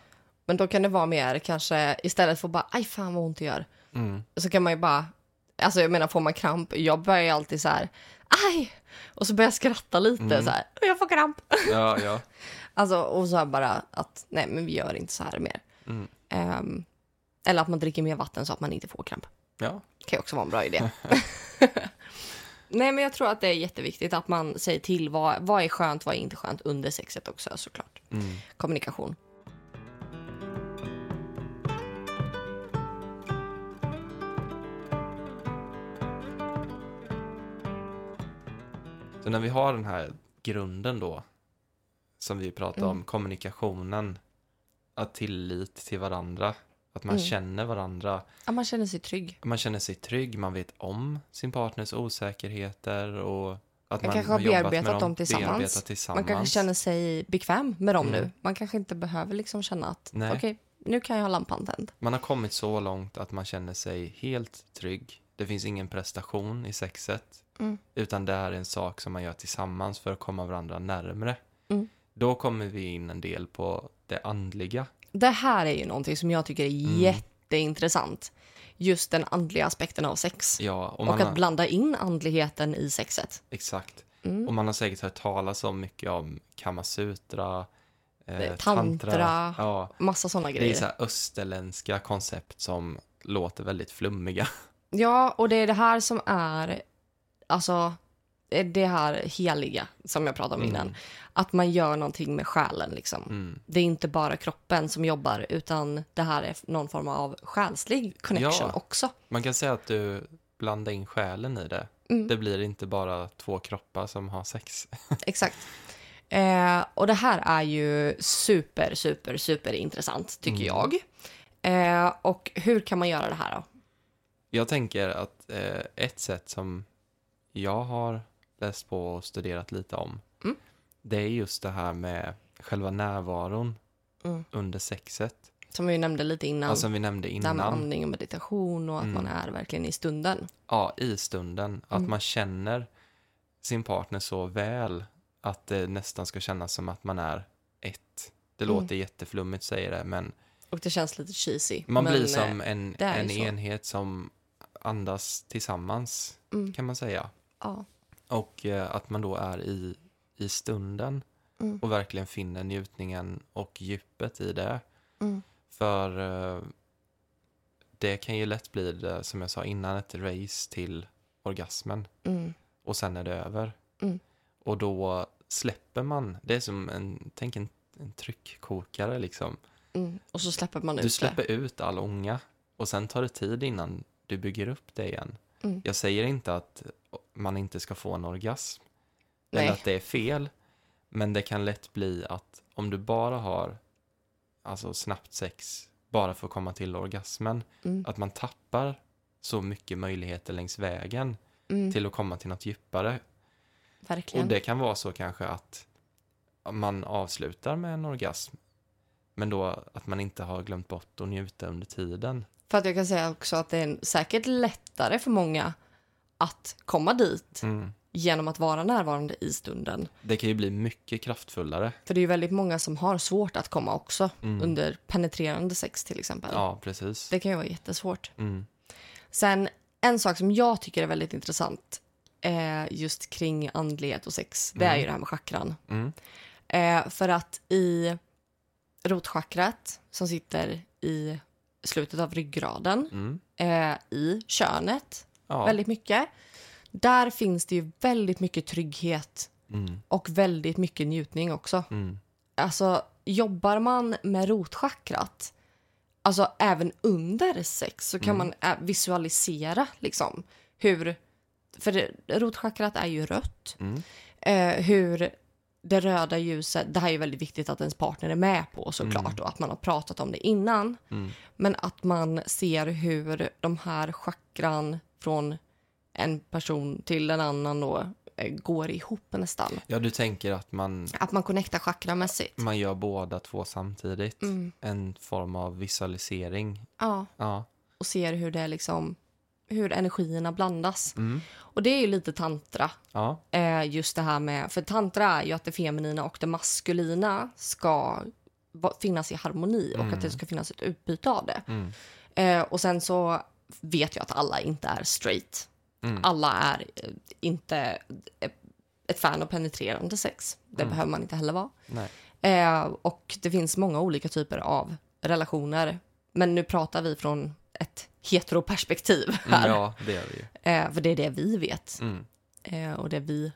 Men då kan det vara mer kanske istället för bara aj fan vad ont det gör. Mm. Så kan man ju bara, alltså jag menar får man kramp, jag börjar ju alltid så här aj! Och så börjar jag skratta lite Mm. så här, jag får kramp. ja, ja. Alltså och så här bara att nej men vi gör inte så här mer. Mm. Ehm, eller att man dricker mer vatten så att man inte får kramp. Ja, Det kan ju också vara en bra idé. nej men jag tror att det är jätteviktigt att man säger till vad, vad är skönt, vad är inte skönt under sexet också såklart. mm. Kommunikation. Så när vi har den här grunden då, som vi pratade Mm. om, kommunikationen, att tillit till varandra, att man Mm. känner varandra, Ja, man känner sig trygg. man känner sig trygg, man vet om sin partners osäkerheter och att Man man, kanske har bearbetat dem tillsammans. bearbetat Man tillsammans. kanske känner sig bekväm med dem Mm. nu. Man kanske inte behöver liksom känna att okej, nu kan jag ha lampan tänd. Man har kommit så långt att man känner sig helt trygg. Det finns ingen prestation i sexet, Mm. utan det är en sak som man gör tillsammans för att komma varandra närmre. Mm. Då kommer vi in en del på det andliga. Det här är ju någonting som jag tycker är Mm. jätteintressant. Just den andliga aspekten av sex. Ja, och Och, att har, blanda in andligheten i sexet. exakt. Mm. Och man har säkert hört talas om mycket om kamasutra, eh, är tantra. Ja, Massa sådana det är grejer. så här österländska koncept som låter väldigt flummiga. Ja, och det är det här som är alltså det, det här heliga som jag pratade om innan. Att man gör någonting med själen liksom. Mm. Det är inte bara kroppen som jobbar utan det här är någon form av själslig connection Ja. också. Man kan säga att du blandar in själen i det. Mm. Det blir inte bara två kroppar som har sex. Exakt. Eh, och det här är ju super, super, super intressant tycker Mm. jag. Eh, och hur kan man göra det här då? Jag tänker att eh, ett sätt som jag har läst på och studerat lite om, Mm. det är just det här med själva närvaron Mm. under sexet. Som vi nämnde lite innan. Ja, som vi nämnde det här med innan. andning och meditation och att Mm. man är verkligen i stunden. Ja, i stunden. Att Mm. man känner sin partner så väl att det nästan ska kännas som att man är ett. Det Mm. låter jätteflummigt säger det, men Och det känns lite cheesy. man blir som eh, en, ju en så. enhet som andas tillsammans, Mm. kan man säga. Ja. Och eh, att man då är i, i stunden Mm. och verkligen finner njutningen och djupet i det. Mm. För eh, det kan ju lätt bli, det, som jag sa innan, ett race till orgasmen. Mm. och sen är det över. Mm. Och då släpper man, det är som en, tänk en, en tryckkokare liksom. Mm. Och så släpper man ut Du det. släpper ut all ånga och sen tar det tid innan du bygger upp det igen. Mm. Jag säger inte att man inte ska få en orgasm Nej. eller att det är fel, men det kan lätt bli att om du bara har alltså snabbt sex bara för att komma till orgasmen, Mm. att man tappar så mycket möjligheter längs vägen Mm. till att komma till något djupare. Verkligen. Och det kan vara så kanske att man avslutar med en orgasm, men då att man inte har glömt bort att njuta under tiden. För att jag kan säga också att det är säkert lättare för många att komma dit Mm. genom att vara närvarande i stunden. Det kan ju bli mycket kraftfullare. För det är ju väldigt många som har svårt att komma också Mm. under penetrerande sex till exempel. Ja, precis. Det kan ju vara jättesvårt. Mm. Sen en sak som jag tycker är väldigt intressant eh, just kring andlighet och sex, det är Mm. ju det här med chakran. Mm. Eh, för att i rotchakrat som sitter i slutet av ryggraden, Mm. eh, i könet Ja. väldigt mycket. Där finns det ju väldigt mycket trygghet Mm. och väldigt mycket njutning också. Mm. Alltså, jobbar man med rotchakrat, alltså även under sex, så kan Mm. man visualisera liksom hur... För rotchakrat är ju rött. Mm. Eh, hur det röda ljuset, det här är väldigt viktigt att ens partner är med på såklart Mm. och att man har pratat om det innan. Mm. Men att man ser hur de här chakran från en person till en annan då eh, går ihop nästan. Ja, du tänker att man, Att man connectar chakramässigt. man gör båda två samtidigt. Mm. En form av visualisering. Ja, Ja. och ser hur det liksom hur energierna blandas. Mm. Och det är ju lite tantra, Ja. eh, just det här med, för tantra är ju att det feminina och det maskulina ska finnas i harmoni och att det ska finnas ett utbyte av det. Mm. Eh, och sen så vet jag att alla inte är straight. Mm. Alla är eh, inte eh, ett fan av penetrerande sex. Det Mm. behöver man inte heller vara. Eh, och det finns många olika typer av relationer. Men nu pratar vi från ett heteroperspektiv här. Mm, ja, det gör vi ju. Eh, för det är det vi vet. Mm. Eh, och det vi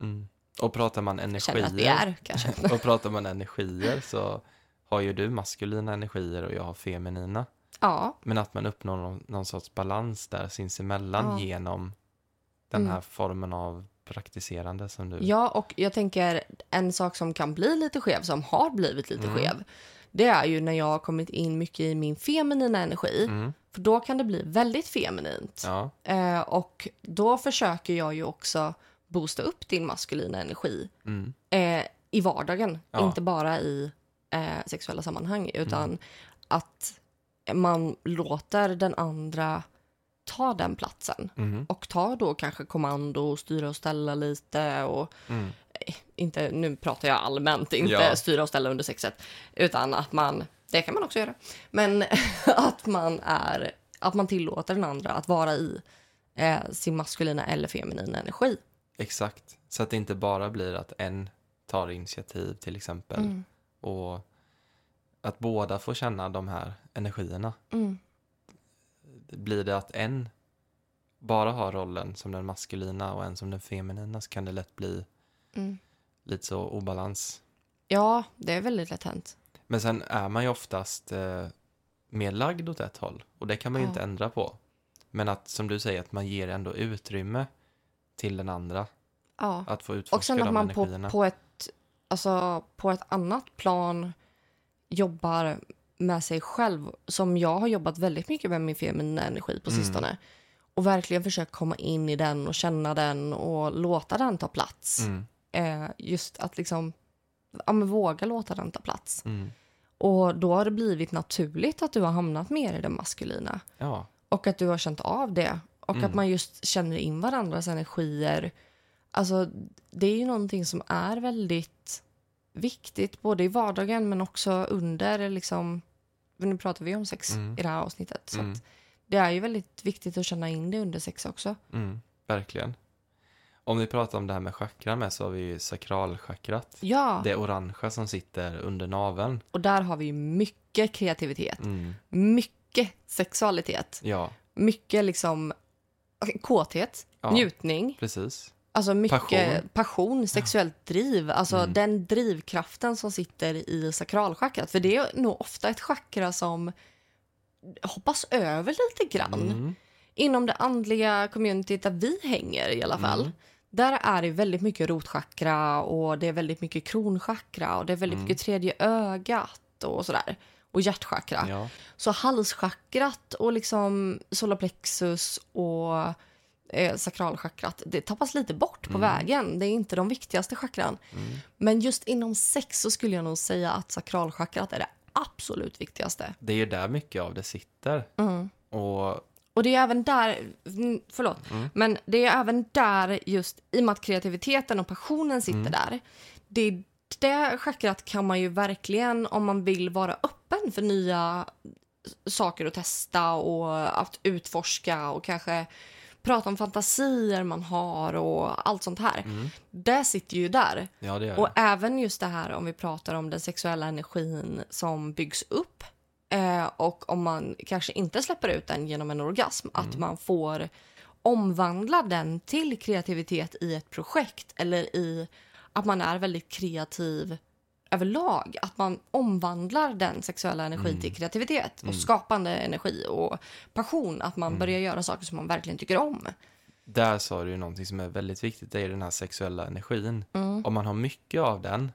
Mm. Och pratar man energier, att är kanske. och pratar man energier så har ju du maskulina energier och jag har feminina. Ja, Men att man uppnår någon, någon sorts balans där sinsemellan Ja. genom den Mm. här formen av praktiserande som du... ja, och jag tänker en sak som kan bli lite skev, som har blivit lite Mm. skev. Det är ju när jag har kommit in mycket i min feminina energi. Mm. För då kan det bli väldigt feminint. Ja. Eh, och då försöker jag ju också boosta upp din maskulina energi Mm. eh, i vardagen. Ja. Inte bara i eh, sexuella sammanhang, utan Mm. att man låter den andra ta den platsen. Mm. Och ta då kanske kommando och styra och ställa lite och Mm. inte, nu pratar jag allmänt, inte Ja. styra och ställa under sexet, utan att man, det kan man också göra, men att man är, att man tillåter den andra att vara i eh, sin maskulina eller feminina energi. Exakt. Så att det inte bara blir att en tar initiativ till exempel Mm. och att båda får känna de här energierna. Mm. Blir det att en bara har rollen som den maskulina och en som den feminina så kan det lätt bli Mm. lite så obalans. Ja, det är väldigt lätt hänt. Men sen är man ju oftast eh, mer lagd åt ett håll och det kan man ju Ja. inte ändra på. Men att som du säger, att man ger ändå utrymme till den andra Ja. att få utforska Och sen att man på, på, ett, alltså, på ett annat plan jobbar med sig själv. Som jag har jobbat väldigt mycket med min feminina energi på Mm. sistone. Och verkligen försökt komma in i den och känna den och låta den ta plats. Mm, Eh, just att liksom ja, men våga låta den ta plats. mm. Och då har det blivit naturligt att du har hamnat mer i det maskulina. Ja, Och att du har känt av det. Och Mm. att man just känner in varandras energier. Alltså, det är ju någonting som är väldigt viktigt, både i vardagen men också under, liksom, nu pratar vi om sex Mm. i det här avsnittet. Så Mm. det är ju väldigt viktigt att känna in det under sex också. mm, verkligen. Om vi pratar om det här med chakran med så har vi ju sakralchakrat. Ja, Det orangea som sitter under naveln. och där har vi ju mycket kreativitet, Mm. mycket sexualitet, Ja, mycket liksom kåthet, ja njutning. precis. Alltså mycket Passion. passion, sexuellt driv. Alltså Mm. den drivkraften som sitter i sakralchakrat. För det är nog ofta ett chakra som hoppas över lite grann. Mm. Inom det andliga communityt där vi hänger i alla fall. Mm. Där är det väldigt mycket rotchakra och det är väldigt mycket kronchakra och det är väldigt Mm. mycket tredje ögat och sådär. Och hjärtchakra. Ja, Så halschakrat och liksom solarplexus och eh, sakralchakrat, det tappas lite bort på Mm. vägen. Det är inte de viktigaste chakran. mm. Men just inom sex så skulle jag nog säga att sakralchakrat är det absolut viktigaste. det är ju där mycket av det sitter. Mm. Och Och det är även där, mm, förlåt, Mm. men det är även där just i och med att kreativiteten och passionen sitter Mm. där. Det är det chakrat kan man ju verkligen, om man vill vara öppen för nya saker att testa och att utforska och kanske prata om fantasier man har och allt sånt här. mm. Det sitter ju där. ja, det Och det. även just det här om vi pratar om den sexuella energin som byggs upp eh, och om man kanske inte släpper ut den genom en orgasm, att Mm. man får omvandla den till kreativitet i ett projekt eller i att man är väldigt kreativ överlag. Att man omvandlar den sexuella energin Mm. till kreativitet och Mm. skapande energi och passion. Att man Mm. börjar göra saker som man verkligen tycker om. Där sa du ju någonting som är väldigt viktigt, det är den här sexuella energin. Mm. Om man har mycket av den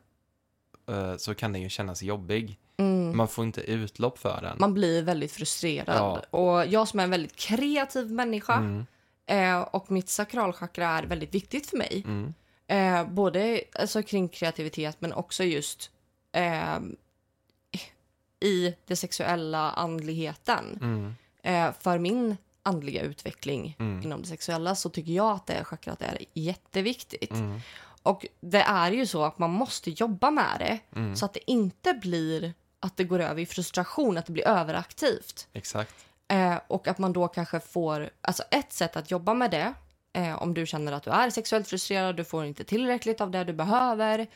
eh, så kan den ju kännas jobbig. Mm. Man får inte utlopp för den. Man blir väldigt frustrerad. Ja. Och jag som är en väldigt kreativ människa Mm, eh, och mitt sakralchakra är väldigt viktigt för mig. Eh, både alltså, kring kreativitet men också just eh, i det sexuella andligheten. mm, Eh, för min andliga utveckling Mm. inom det sexuella så tycker jag att det chakrat är jätteviktigt. mm, Och det är ju så att man måste jobba med det mm. så att det inte blir att det går över i frustration, att det blir överaktivt. Exakt. Eh, och att man då kanske får, alltså ett sätt att jobba med det, eh, om du känner att du är sexuellt frustrerad, du får inte tillräckligt av det du behöver.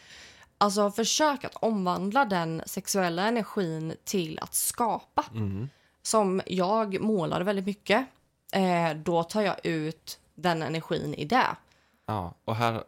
Alltså försök att omvandla den sexuella energin till att skapa. Mm, Som jag målar väldigt mycket, eh, då tar jag ut den energin i det. ja, och här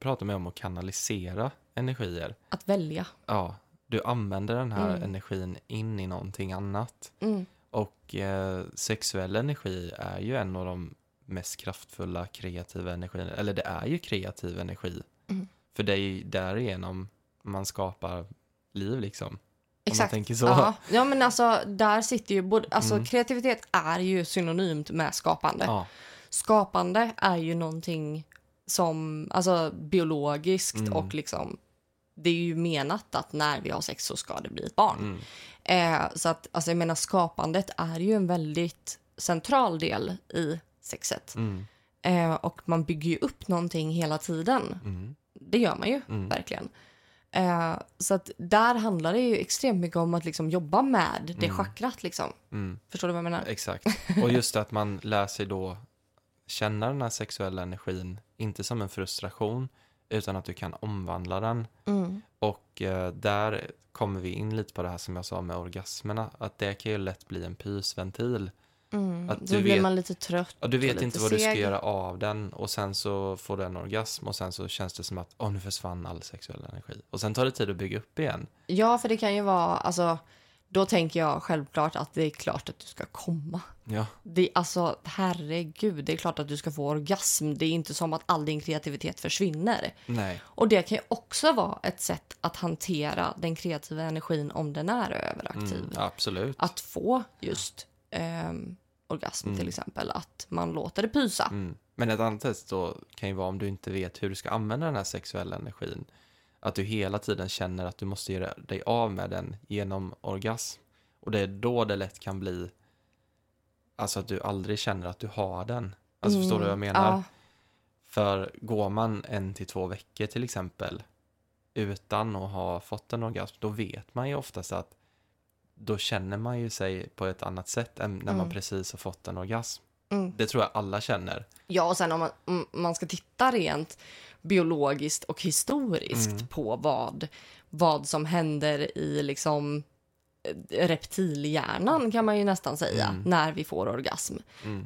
pratar man om att kanalisera energier. Att välja. Ja, du använder den här Mm. energin in i någonting annat. Mm. Och eh, sexuell energi är ju en av de mest kraftfulla kreativa energierna. Eller det är ju kreativ energi. Mm. För det är ju därigenom man skapar liv liksom. Exakt. Ja. ja, men alltså där sitter ju både, alltså Mm. kreativitet är ju synonymt med skapande. Ja, skapande är ju någonting som, alltså biologiskt Mm. och liksom det är ju menat att när vi har sex så ska det bli ett barn. mm, Eh, så att, alltså jag menar skapandet är ju en väldigt central del i sexet. mm, Eh, och man bygger ju upp någonting hela tiden. mm, Det gör man ju Mm. verkligen. Eh, så att där handlar det ju extremt mycket om att liksom jobba med det Mm. chakrat liksom. mm. Förstår du vad jag menar? Exakt. Och just att man lär sig då känna den här sexuella energin, inte som en frustration, utan att du kan omvandla den. Mm. Och eh, där kommer vi in lite på det här som jag sa med orgasmerna, att det kan ju lätt bli en pysventil Mm. Att Då du blir vet- man lite trött Ja, du vet inte vad du ska seg. göra av den och sen så får du en orgasm och sen så känns det som att åh, nu försvann all sexuell energi. Och sen tar det tid att bygga upp igen. Ja, för det kan ju vara, alltså, då tänker jag självklart att det är klart att du ska komma. Ja, Det, alltså, herregud, det är klart att du ska få orgasm. Det är inte som att all din kreativitet försvinner. nej, Och det kan ju också vara ett sätt att hantera den kreativa energin om den är överaktiv. mm, absolut. Att få just ehm, orgasm till exempel, att man låter det pysa. Mm. Men ett annat test då kan ju vara om du inte vet hur du ska använda den här sexuella energin. Att du hela tiden känner att du måste göra dig av med den genom orgasm. Och det är då det lätt kan bli, alltså att du aldrig känner att du har den. Alltså förstår du vad jag menar? Ja, För går man en till två veckor till exempel utan att ha fått en orgasm, då vet man ju oftast att då känner man ju sig på ett annat sätt än när man precis har fått en orgasm. Mm. Det tror jag alla känner. Ja, och sen om man, om man ska titta rent biologiskt och historiskt Mm. på vad, vad som händer i liksom eh, reptilhjärnan kan man ju nästan säga Mm. när vi får orgasm.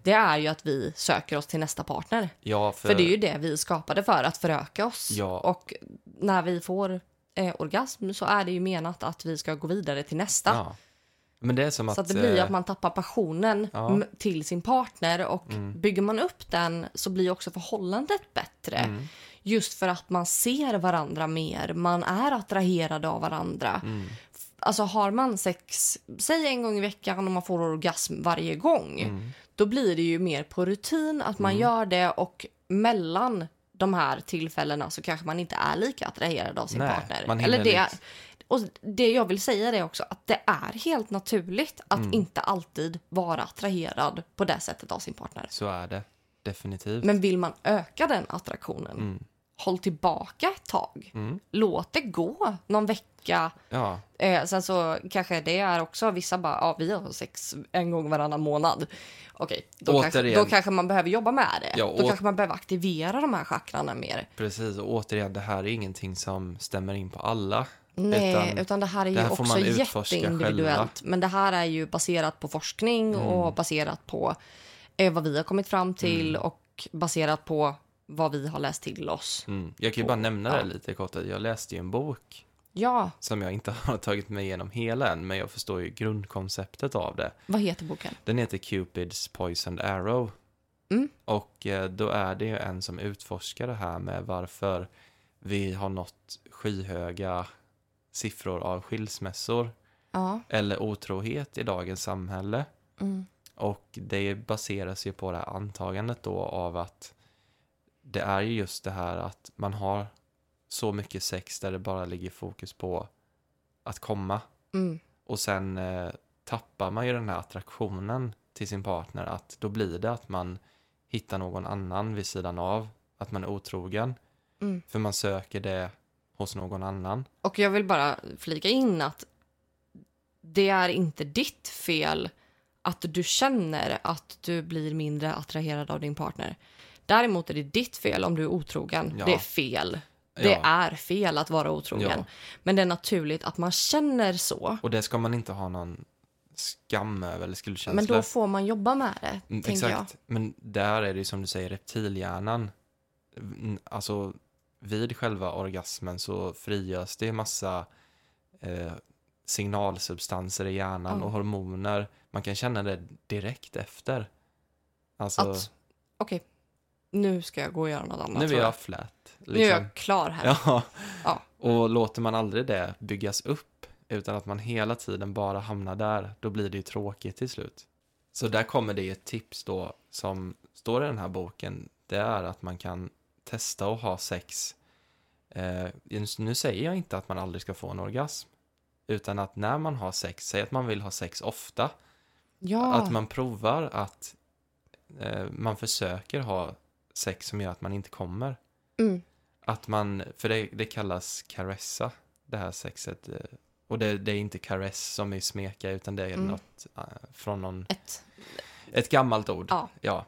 Det är ju att vi söker oss till nästa partner. Ja, för, För det är ju det vi skapade för, att föröka oss. Ja. Och när vi får eh, orgasm så är det ju menat att vi ska gå vidare till nästa. Ja. Men det är som att... Så att det blir eh, att man tappar passionen Ja. Mm. till sin partner och bygger man upp den så blir också förhållandet bättre. Mm. Just för att man ser varandra mer, man är attraherad av varandra. Mm. Alltså har man sex, säg en gång i veckan och man får orgasm varje gång, Mm. då blir det ju mer på rutin att man gör det och mellan de här tillfällena så kanske man inte är lika attraherad av sin Nej, partner. Eller det, liksom- och det jag vill säga är också att det är helt naturligt att Mm. inte alltid vara attraherad på det sättet av sin partner. Så är det. Definitivt. Men vill man öka den attraktionen, Mm. håll tillbaka ett tag. Låt det gå någon vecka. Ja, Eh, sen så kanske det är också, vissa bara, ja vi har sex en gång varannan månad. Okej, då, kanske, Återigen. då kanske man behöver jobba med det. Ja, då kanske man behöver aktivera de här chakrarna mer. precis. Och återigen, det här är ingenting som stämmer in på alla. Nej, utan, Utan det här är ju det här också jätteindividuellt. Men det här är ju baserat på forskning Mm. och baserat på eh, vad vi har kommit fram till Mm. och baserat på vad vi har läst till oss. Mm. Jag kan ju bara nämna det Ja. lite kort. Jag läste ju en bok Ja, som jag inte har tagit mig igenom hela än, men jag förstår ju grundkonceptet av det. vad heter boken? Den heter Cupids Poisoned Arrow. Mm. Och eh, då är det ju en som utforskar det här med varför vi har nått skyhöga siffror av skilsmässor Ja. eller otrohet i dagens samhälle. Mm. Och det baseras ju på det här antagandet då av att det är ju just det här att man har så mycket sex där det bara ligger fokus på att komma. Mm. Och sen eh, tappar man ju den här attraktionen till sin partner att då blir det att man hittar någon annan vid sidan av, att man är otrogen. Mm. För man söker det hos någon annan. Och jag vill bara flika in att det är inte ditt fel att du känner att du blir mindre attraherad av din partner. Däremot är det ditt fel om du är otrogen. Ja. Det är fel. Det Ja. är fel att vara otrogen. Ja. Men det är naturligt att man känner så. Och det ska man inte ha någon skam över eller skuldkänsla. Men då får man jobba med det, Mm, tänker jag. Exakt, men där är det ju som du säger reptilhjärnan. Alltså vid själva orgasmen så frigörs det massa eh, signalsubstanser i hjärnan Ja. och hormoner. Man kan känna det direkt efter. Alltså, Att, okej, nu ska jag gå och göra något annat. nu är tror jag flat. Nu är Liksom. jag klar här. Ja. Ja. Och låter man aldrig det byggas upp utan att man hela tiden bara hamnar där, då blir det ju tråkigt till slut. Så där kommer det ett tips då som står i den här boken. Det är att man kan testa att ha sex. Eh, nu säger jag inte att man aldrig ska få en orgasm. Utan att när man har sex, säg att man vill ha sex ofta, Ja. att man provar att eh, man försöker ha sex som gör att man inte kommer. Mm. Att man, för det, det kallas caressa, det här sexet. eh, Och det, det är inte caress som är smeka, utan det är Mm. något eh, från någon, Ett. ett gammalt ord. Ja. Ja.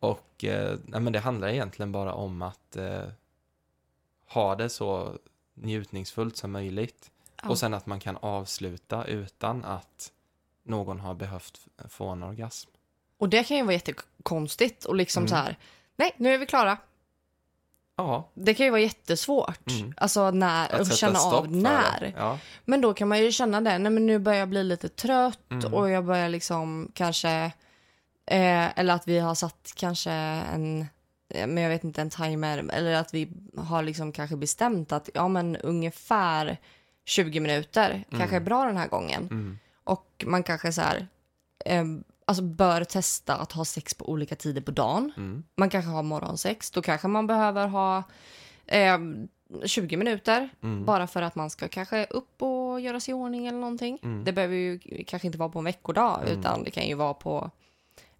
Och eh, nej, men det handlar egentligen bara om att eh, ha det så njutningsfullt som möjligt. Ja. Och sen att man kan avsluta utan att någon har behövt få en orgasm. Och det kan ju vara jättekonstigt och liksom Mm. så här, nej, nu är vi klara. Ja, Det kan ju vara jättesvårt. Mm. Alltså när, att att känna av när. Ja. Men då kan man ju känna det, nej men nu börjar jag bli lite trött Mm. och jag börjar liksom kanske, eh, eller att vi har satt kanske en, eh, men jag vet inte, en timer, eller att vi har liksom kanske bestämt att ja men ungefär 20 minuter kanske är bra den här gången. Mm. Och man kanske så här, eh, alltså bör testa att ha sex på olika tider på dagen. Mm. Man kanske har morgonsex, då kanske man behöver ha eh, 20 minuter Mm. bara för att man ska kanske upp och göra sig i ordning eller någonting. Mm. Det behöver ju kanske inte vara på en veckodag utan det kan ju vara på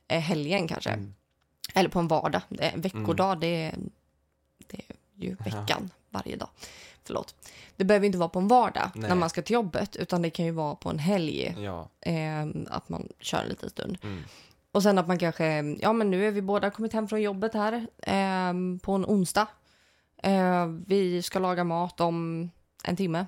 helgen kanske. Mm. Eller på en vardag. Eh, En veckodag det, är, det är ju veckan varje dag. Förlåt. Det behöver inte vara på en vardag Nej. när man ska till jobbet utan det kan ju vara på en helg. Ja. Eh, att man kör en liten stund. Mm. Och sen att man kanske, ja men nu är vi båda kommit hem från jobbet här eh, på en onsdag. Eh, vi ska laga mat om en timme.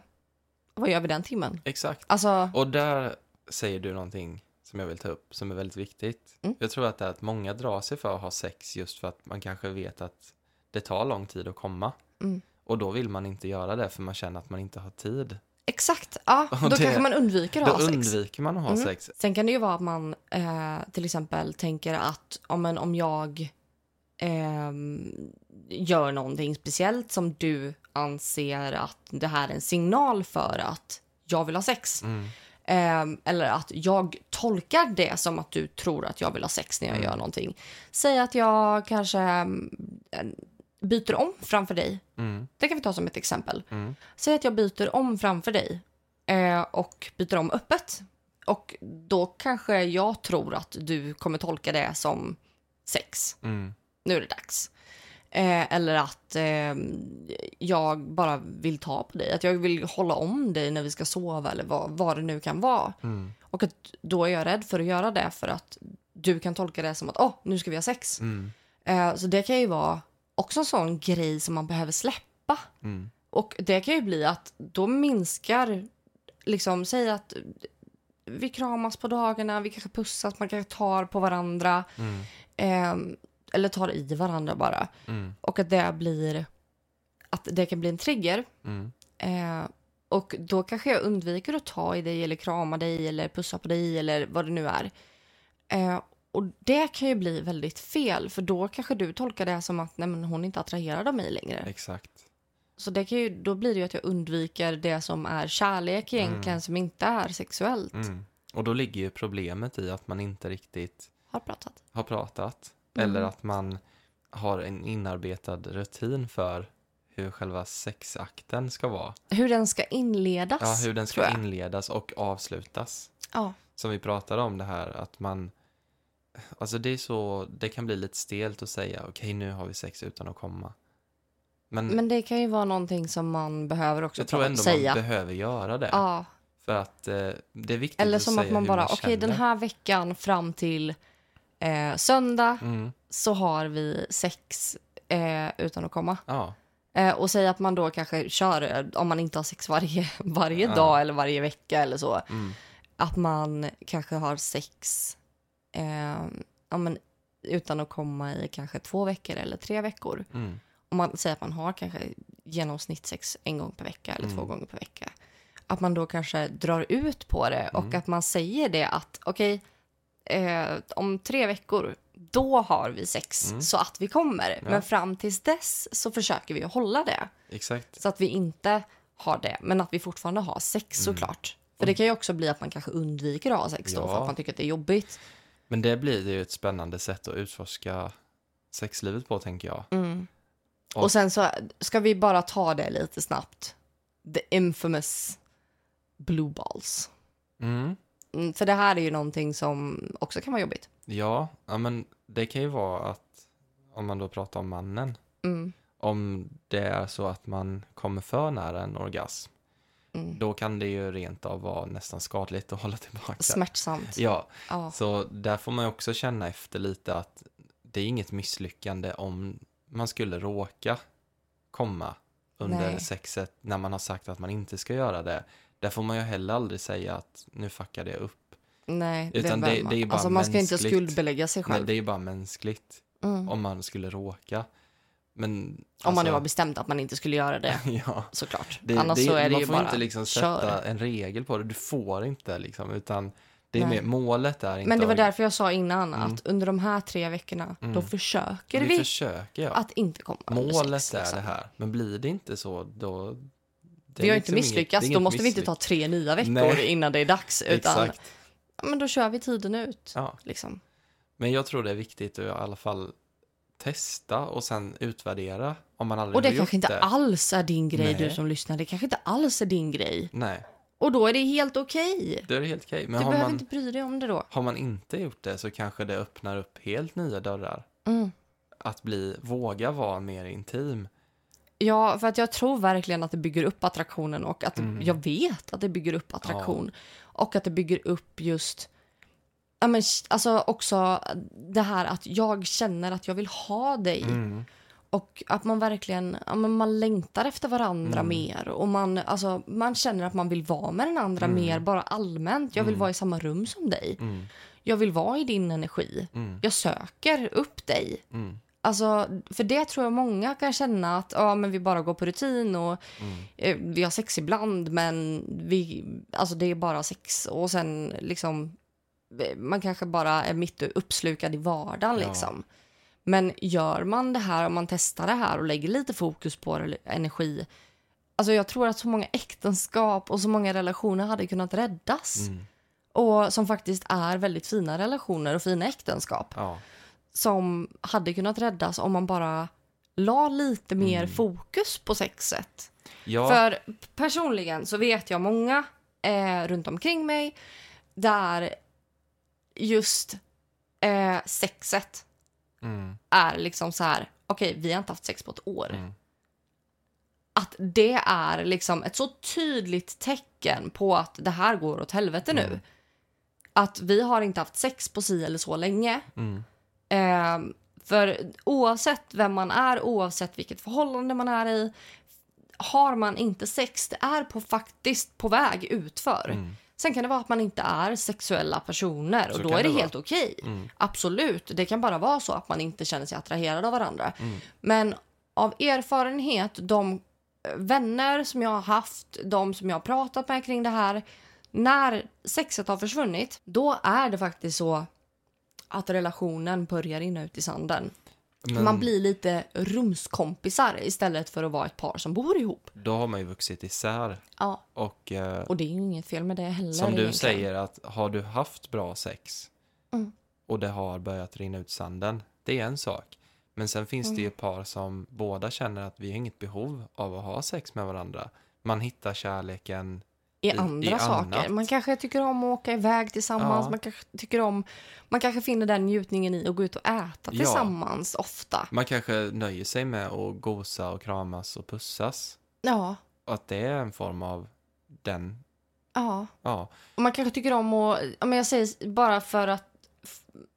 Vad gör vi den timmen? Exakt. Alltså, Och där säger du någonting som jag vill ta upp som är väldigt viktigt. Mm. Jag tror att det är att många drar sig för att ha sex just för att man kanske vet att det tar lång tid att komma. Mm. Och då vill man inte göra det för man känner att man inte har tid. exakt. Ja, Och då det- kanske man undviker att Då ha sex. undviker man att ha Mm. sex. Sen kan det ju vara att man eh, till exempel tänker att om, men, om jag ehm, gör någonting speciellt som du anser att det här är en signal för att jag vill ha sex. Mm. Ehm, eller att jag tolkar det som att du tror att jag vill ha sex när jag Mm. gör någonting. Säg att jag kanske mm, byter om framför dig. Mm. Det kan vi ta som ett exempel. Mm. Säg att jag byter om framför dig eh, och byter om öppet. Och då kanske jag tror att du kommer tolka det som sex. Mm. Nu är det dags. Eh, eller att eh, jag bara vill ta på dig. Att jag vill hålla om dig när vi ska sova eller vad, vad det nu kan vara. Mm. Och att då är jag rädd för att göra det för att du kan tolka det som att åh, nu ska vi ha sex. Mm. Eh, så det kan ju vara också en sån grej som man behöver släppa. Mm. Och det kan ju bli att då minskar, liksom, säg att vi kramas på dagarna, vi kanske pussas, man kanske tar på varandra. Mm. Eh, eller tar i varandra bara. Mm. Och att det blir, att det kan bli en trigger. Mm. Eh, och då kanske jag undviker att ta i dig eller krama dig eller pussa på dig eller vad det nu är. Eh, och det kan ju bli väldigt fel för då kanske du tolkar det som att nej, men hon är inte attraherad av mig längre. Exakt. Så det kan ju, då blir det ju att jag undviker det som är kärlek egentligen som inte är sexuellt. Mm. Och då ligger ju problemet i att man inte riktigt Har pratat. har pratat. Mm. Eller att man har en inarbetad rutin för hur själva sexakten ska vara. Hur den ska inledas. Ja, hur den ska inledas och avslutas. Ja. Som vi pratade om det här att man... Alltså det är så, det kan bli lite stelt att säga okej nu har vi sex utan att komma. Men, Men det kan ju vara någonting som man behöver också jag tror ändå säga. man behöver göra det. Ja, För att eh, det är viktigt eller att som säga att man bara, okej den känner. här veckan fram till eh, söndag Mm, så har vi sex eh, utan att komma. ja, Eh, och säga att man då kanske kör, eh, om man inte har sex varje, varje Ja. dag eller varje vecka eller så, mm, att man kanske har sex eh, ja, men, utan att komma i kanske två veckor eller tre veckor. mm, Om man säger att man har kanske genomsnitt sex en gång per vecka eller två Mm. gånger per vecka. Att man då kanske drar ut på det och Mm. att man säger det att okej, eh, om tre veckor då har vi sex Mm. så att vi kommer. Ja. Men fram tills dess så försöker vi hålla det. exakt. Så att vi inte har det, men att vi fortfarande har sex såklart. För det kan ju också bli att man kanske undviker att ha sex då Mm. Ja. för att man tycker att det är jobbigt. Men det blir ju ett spännande sätt att utforska sexlivet på, tänker jag. Mm. Och- Och sen så ska vi bara ta det lite snabbt. The infamous blue balls. Mm. Mm, för det här är ju någonting som också kan vara jobbigt. Ja, ja, men det kan ju vara att om man då pratar om mannen, Mm. om det är så att man kommer för nära en orgasm, Mm. då kan det ju rent av vara nästan skadligt att hålla tillbaka. Smärtsamt. Ja, Ja. så där får man ju också känna efter lite att det är inget misslyckande om man skulle råka komma under Nej. sexet när man har sagt att man inte ska göra det. Där får man ju heller aldrig säga att nu fuckade jag upp. Nej, Utan det, det- det, är bara alltså, Man ska inte mänskligt. skuldbelägga sig Men själv. det är ju bara mänskligt mm. om man skulle råka. Men Om man nu alltså, har bestämt att man inte skulle göra det, ja, såklart. det, Annars det, så är det man ju får bara inte liksom kör. sätta en regel på det. Du får inte liksom, utan det är Nej. mer, målet är inte... Men det var därför jag sa innan Mm. att under de här tre veckorna, då Mm. försöker vi, vi försöker, ja. att inte komma Målet sex, är liksom. det här. Men blir det inte så, då... Vi har liksom inte misslyckats, inget- då måste vi inte ta tre nya veckor Nej. innan det är dags. Utan Exakt. ja, men då kör vi tiden ut. Ja. Liksom. Men jag tror det är viktigt att i alla fall testa och sen utvärdera om man aldrig Och det kanske inte det. alls är din grej, Nej. du som lyssnar. Det kanske inte alls är din grej. Nej, Och då är det helt okej. det är helt okej. Men Du behöver man, inte bry dig om det då. har man inte gjort det så kanske det öppnar upp helt nya dörrar. Mm. Att bli, våga vara mer intim. Ja, för att jag tror verkligen att det bygger upp attraktionen och att Mm. jag vet att det bygger upp attraktion. Och att det bygger upp just, ja men alltså också det här att jag känner att jag vill ha dig. Mm. Och att man verkligen, ja men man längtar efter varandra Mm. mer. Och man, alltså, man känner att man vill vara med den andra Mm. mer, bara allmänt. Jag vill Mm. vara i samma rum som dig. Mm. Jag vill vara i din energi. Jag söker upp dig. Alltså, för det tror jag många kan känna att ja, men vi bara går på rutin och Mm. eh, vi har sex ibland men vi, alltså det är bara sex och sen liksom eh, man kanske bara är mitt uppslukad i vardagen Ja. liksom. Men gör man det här, om man testar det här och lägger lite fokus på det, energi Alltså jag tror att så många äktenskap och så många relationer hade kunnat räddas. Mm. Och som faktiskt är väldigt fina relationer och fina äktenskap Ja. Som hade kunnat räddas om man bara la lite mer Mm. fokus på sexet. Ja. För personligen så vet jag många eh, runt omkring mig där just eh, sexet Mm. är liksom så här, okej vi har inte haft sex på ett år. Mm. Att det är liksom ett så tydligt tecken på att det här går åt helvete nu. Mm. Att vi har inte haft sex på si eller så länge. Eh, för oavsett vem man är, oavsett vilket förhållande man är i har man inte sex, det är på, faktiskt på väg utför. Mm. Sen kan det vara att man inte är sexuella personer och Så då är det, det helt okej. Mm. Absolut, det kan bara vara så att man inte känner sig attraherad av varandra. Mm. Men av erfarenhet, de eh, vänner som jag har haft, de som jag har pratat med kring det här, när sexet har försvunnit, då är det faktiskt så att relationen börjar rinna ut i sanden. Men Man blir lite rumskompisar istället för att vara ett par som bor ihop. då har man ju vuxit isär. Ja, Och eh, och det är ju inget fel med det heller. som du egentligen. säger, att har du haft bra sex Mm. och det har börjat rinna ut sanden, det är en sak. Men sen finns det ju Mm. par som båda känner att vi har inget behov av att ha sex med varandra. Man hittar kärleken. I andra i saker. annat. Man kanske tycker om att åka iväg tillsammans. Ja. Man kanske tycker om, man kanske finner den njutningen i att gå ut och äta Ja. tillsammans ofta. Man kanske nöjer sig med att gosa och kramas och pussas. Ja, att det är en form av den, ja. ja. Och man kanske tycker om att, ja, men jag säger bara för att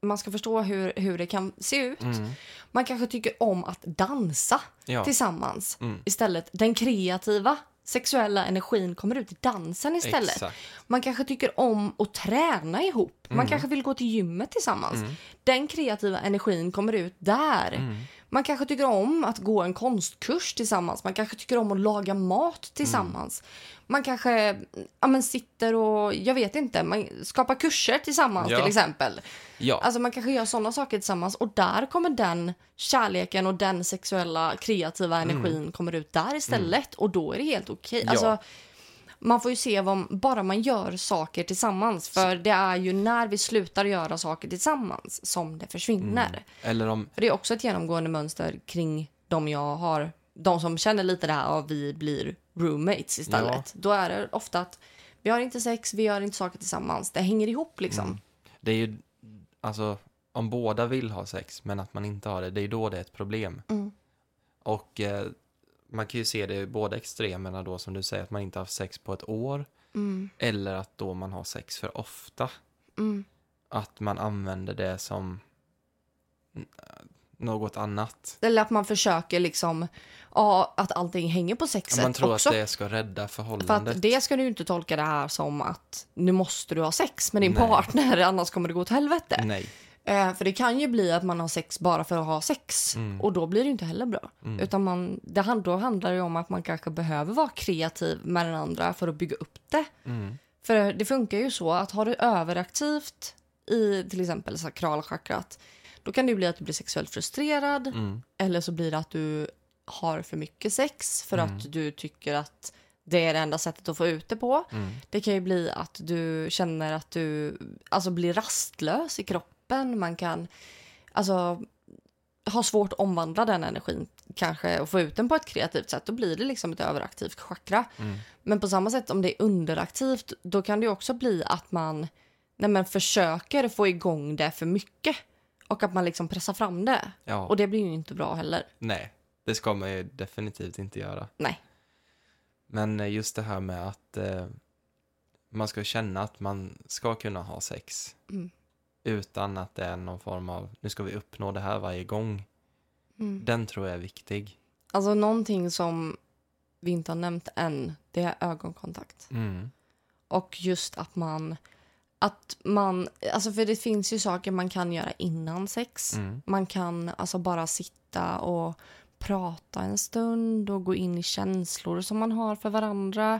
man ska förstå hur, hur det kan se ut. Mm. Man kanske tycker om att dansa Ja. tillsammans. Mm. Istället, den kreativa sexuella energin kommer ut i dansen istället. Exakt. Man kanske tycker om att träna ihop. Man Mm. kanske vill gå till gymmet tillsammans. Mm. Den kreativa energin kommer ut där. Mm. Man kanske tycker om att gå en konstkurs tillsammans. Man kanske tycker om att laga mat tillsammans. Man kanske ja, men sitter och, jag vet inte, man skapar kurser tillsammans Ja. till exempel. Ja. Alltså man kanske gör sådana saker tillsammans och där kommer den kärleken och den sexuella kreativa energin kommer ut där istället och då är det helt okej. Mm. Ja. Man får ju se vad, bara man gör saker tillsammans för det är ju när vi slutar göra saker tillsammans som det försvinner. Mm. Eller om, det är också ett genomgående mönster kring de jag har, de som känner lite det här att vi blir roommates istället. Då är det ofta att vi har inte sex, vi gör inte saker tillsammans. Det hänger ihop liksom. Mm. det är ju, alltså om båda vill ha sex men att man inte har det, det är då det är ett problem. Mm. Och eh, man kan ju se det i båda extremerna då som du säger att man inte har haft sex på ett år Mm. eller att då man har sex för ofta. Mm. Att man använder det som något annat. Eller att man försöker liksom, ja, att allting hänger på sexet Man tror också. att det ska rädda För förhållandet. att det ska du ju inte tolka det här som att nu måste du ha sex med din Nej. partner annars kommer det gå åt helvete. Nej. Eh, för det kan ju bli att man har sex bara för att ha sex Mm. och då blir det inte heller bra. Utan man, det, hand- då handlar det om att man kanske behöver vara kreativ med den andra för att bygga upp det. Mm. För det funkar ju så att har du överaktivt i till exempel sakralchakrat då kan det bli att du blir sexuellt frustrerad Mm. eller så blir det att du har för mycket sex för Mm. att du tycker att det är det enda sättet att få ut det på. Mm. Det kan ju bli att du känner att du alltså, blir rastlös i kroppen. Man kan alltså, ha svårt att omvandla den energin kanske och få ut den på ett kreativt sätt. Då blir det liksom ett överaktivt chakra. Mm. Men på samma sätt om det är underaktivt då kan det också bli att man nej men, försöker få igång det för mycket. Och att man liksom pressar fram det. Ja. Och det blir ju inte bra heller. Nej, det ska man ju definitivt inte göra. Nej. Men eh, just det här med att eh, man ska känna att man ska kunna ha sex Mm. Utan att det är någon form av, nu ska vi uppnå det här varje gång. Mm. Den tror jag är viktig. Alltså någonting som vi inte har nämnt än, det är ögonkontakt. Mm. Och just att man, att man, alltså för det finns ju saker man kan göra innan sex. Mm. Man kan alltså bara sitta och prata en stund och gå in i känslor som man har för varandra.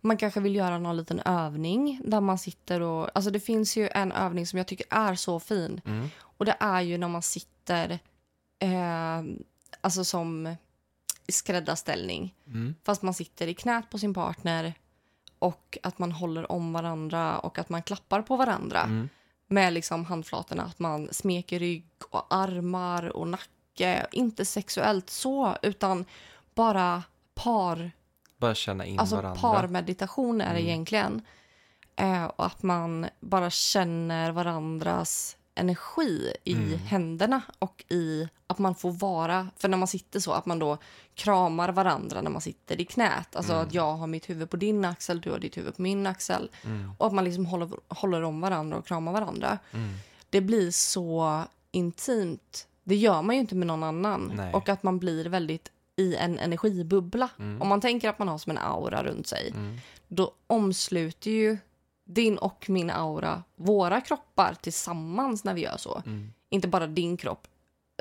Man kanske vill göra någon liten övning där man sitter och, alltså det finns ju en övning som jag tycker är så fin. Mm. Och det är ju när man sitter, eh, alltså som i skräddarställning. Mm. Fast man sitter i knät på sin partner och att man håller om varandra och att man klappar på varandra Mm. med liksom handflatorna. Att man smeker rygg och armar och nacke. Inte sexuellt så, utan bara par, Bara känna in alltså varandra. parmeditation är det Mm. egentligen. Eh, och att man bara känner varandras energi i Mm. händerna och i att man får vara, för när man sitter så, att man då kramar varandra när man sitter i knät. Alltså Mm. att jag har mitt huvud på din axel, du har ditt huvud på min axel. Mm. Och att man liksom håller, håller om varandra och kramar varandra. Mm. Det blir så intimt. Det gör man ju inte med någon annan. Nej. Och att man blir väldigt i en energibubbla. Mm. Om man tänker att man har som en aura runt sig, Mm. då omsluter ju din och min aura våra kroppar tillsammans när vi gör så. Mm. Inte bara din kropp,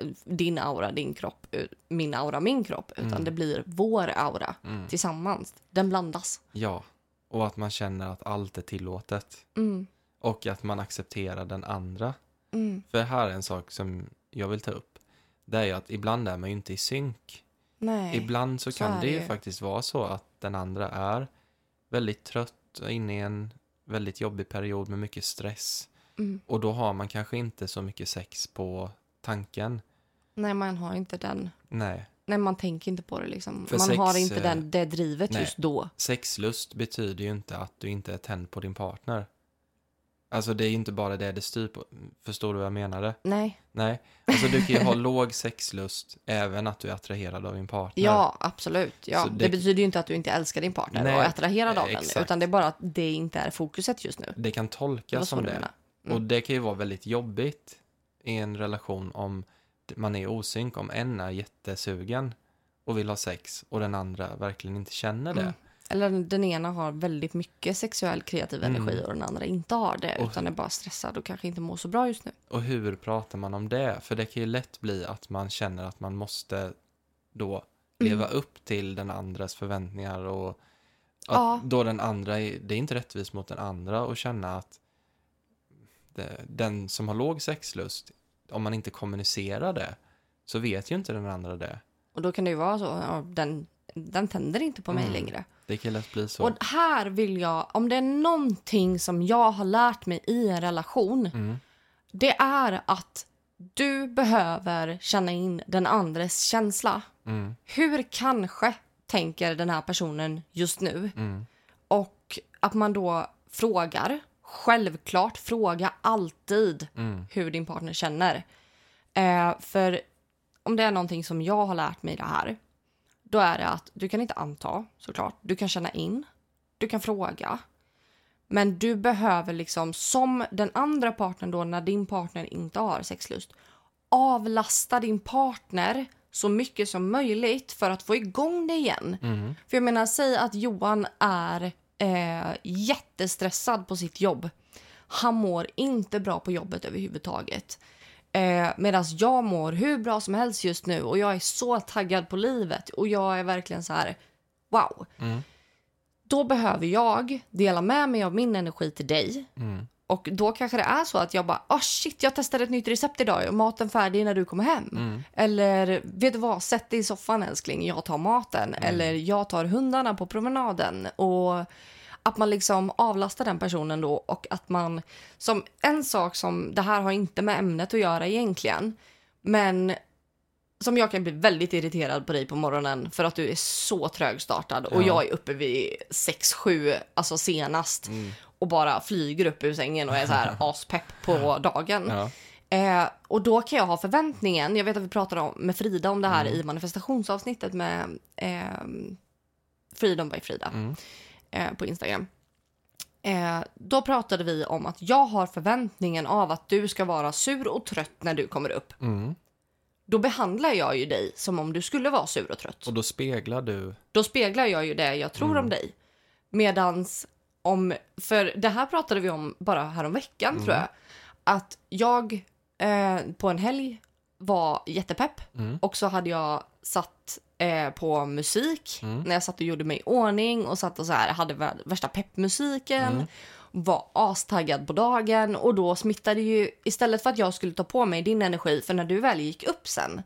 eh, din aura, din kropp, eh, min aura, min kropp, utan Mm. det blir vår aura Mm. tillsammans. Den blandas. Ja, och att man känner att allt är tillåtet. Mm. Och att man accepterar den andra. För här är en sak som jag vill ta upp. Det är ju att ibland är man ju inte i synk. Nej. Ibland så så kan det ju faktiskt vara så att den andra är väldigt trött och inne i en väldigt jobbig period med mycket stress. Mm. Och då har man kanske inte så mycket sex på tanken. Nej, man har inte den. Nej. Nej, man tänker inte på det liksom. För man sex, har inte eh, den, det drivet nej. just då. Sexlust betyder ju inte att du inte är tänd på din partner. Alltså det är ju inte bara det det styr på. Förstår du vad jag menade? Nej. Nej. Alltså du kan ju ha låg sexlust även att du är attraherad av din partner. Ja, absolut. Ja. Det... det- betyder ju inte att du inte älskar din partner Nej, och är attraherad av den. exakt. Utan det är bara att det inte är fokuset just nu. Det kan tolkas som det. Mm. Och det kan ju vara väldigt jobbigt i en relation om man är osynk, om en är jättesugen och vill ha sex och den andra verkligen inte känner det. Mm. Eller den ena har väldigt mycket sexuell kreativ Mm. energi och den andra inte har det. Och- Utan är bara stressad och kanske inte mår så bra just nu. Och hur pratar man om det? För det kan ju lätt bli att man känner att man måste då leva Mm. upp till den andras förväntningar och att Ja. då den andra, är, det är inte rättvist mot den andra och känna att det, den som har låg sexlust, om man inte kommunicerar det, så vet ju inte den andra det. Och då kan det ju vara så. Ja, den, den tänder inte på mig Mm. längre. Det kan lätt bli så. Och här vill jag, om det är någonting som jag har lärt mig i en relation. Mm. Det är att du behöver känna in den andres känsla. Mm. Hur kanske tänker den här personen just nu? Mm. Och att man då frågar. Självklart, fråga alltid Mm. hur din partner känner. Eh, för om det är någonting som jag har lärt mig det här, då är det att du kan inte anta såklart. Du kan känna in, du kan fråga. Men du behöver liksom, som den andra partnern då, när din partner inte har sexlust, avlasta din partner så mycket som möjligt för att få igång det igen. Mm. För jag menar, säg att Johan är eh, jättestressad på sitt jobb. Han mår inte bra på jobbet överhuvudtaget. Eh, Medan jag mår hur bra som helst just nu och jag är så taggad på livet och jag är verkligen så här, wow. Mm. Då behöver jag dela med mig av min energi till dig. Mm. Och då kanske det är så att jag bara, oh shit, jag testade ett nytt recept idag. Maten färdig när du kommer hem? Mm. Eller, vet du vad, sätt dig i soffan älskling, jag tar maten. Mm. Eller jag tar hundarna på promenaden. Och att man liksom avlastar den personen då och att man, som en sak som, det här har inte med ämnet att göra egentligen, men som jag kan bli väldigt irriterad på dig på morgonen för att du är så trögstartad och Ja. jag är uppe vid 6-7, alltså senast Mm. och bara flyger upp ur sängen och är så här aspepp på dagen. Ja. Eh, och då kan jag ha förväntningen, jag vet att vi pratade om, med Frida om det här Mm. i manifestationsavsnittet med eh, Freedom by Frida Mm. Eh, på Instagram. Eh, då pratade vi om att jag har förväntningen av att du ska vara sur och trött när du kommer upp. Mm. Då behandlar jag ju dig som om du skulle vara sur och trött. Och då speglar du... Då speglar jag ju det jag tror Mm. om dig. Medans om, för det här pratade vi om bara häromveckan Mm. tror jag. Att jag eh, på en helg var jättepepp Mm. och så hade jag satt eh, på musik Mm. när jag satt och gjorde mig i ordning och satt och så här hade vär- värsta peppmusiken. Mm. Var astaggad på dagen och då smittade ju istället för att jag skulle ta på mig din energi för när du väl gick upp sen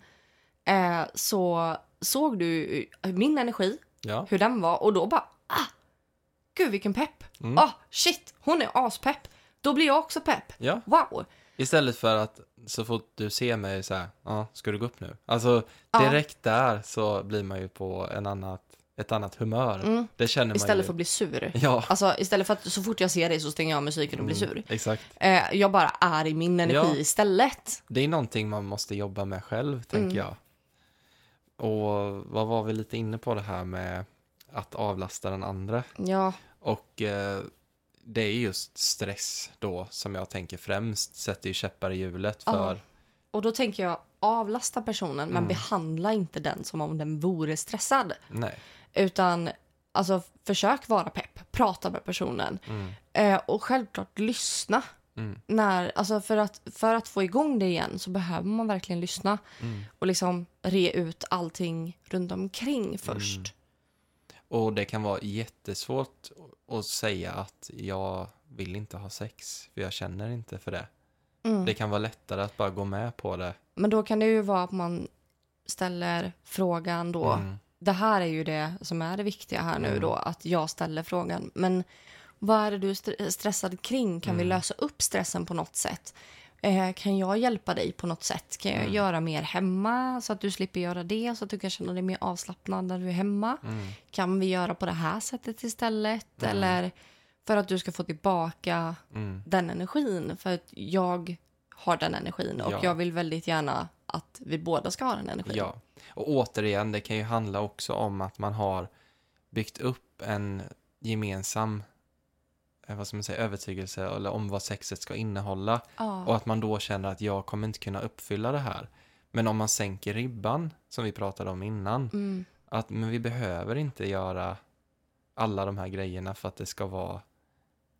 eh, så såg du min energi Ja. hur den var och då bara ah, gud vilken pepp. Mm. Ah, shit, hon är aspepp. Då blir jag också pepp. ja. Wow. Istället för att så fort du ser mig så här, ja, ska du gå upp nu? Alltså Ja. direkt där så blir man ju på en annat, ett annat humör. Mm. Det känner man Istället ju. för att bli sur. Ja. Alltså istället för att så fort jag ser dig så stänger jag av musiken och blir sur. Mm, exakt. Eh, jag bara är i min energi Ja. istället. Det är någonting man måste jobba med själv, tänker Mm. jag. Och vad var vi lite inne på det här med att avlasta den andra? Ja, Och eh, det är just stress då som jag tänker främst sätter ju käppar i hjulet Ja. för... och då tänker jag avlasta personen men Mm. behandla inte den som om den vore stressad. Nej. Utan alltså försök vara pepp, prata med personen. Mm. Eh, och självklart lyssna. Mm. När, alltså för, att, för att få igång det igen så behöver man verkligen lyssna Mm. och liksom re ut allting runt omkring först. Och det kan vara jättesvårt att säga att jag vill inte ha sex, för jag känner inte för det. Mm. Det kan vara lättare att bara gå med på det. Men då kan det ju vara att man ställer frågan då. Mm. Det här är ju det som är det viktiga här nu Mm. då, att jag ställer frågan. Men vad är det du är st- stressad kring? Kan vi Mm. lösa upp stressen på något sätt? Eh, kan jag hjälpa dig på något sätt? Kan jag Mm. göra mer hemma så att du slipper göra det? Så att du kan känna dig mer avslappnad när du är hemma? Mm. Kan vi göra på det här sättet istället? Mm. Eller för att du ska få tillbaka Mm. den energin. För att jag har den energin och Ja. jag vill väldigt gärna att vi båda ska ha den energin. Ja, och återigen, det kan ju handla också om att man har byggt upp en gemensam vad ska man säga, övertygelse eller om vad sexet ska innehålla Ja. och att man då känner att jag kommer inte kunna uppfylla det här. Men om man sänker ribban, som vi pratade om innan, Mm. att men vi behöver inte göra alla de här grejerna för att det ska vara...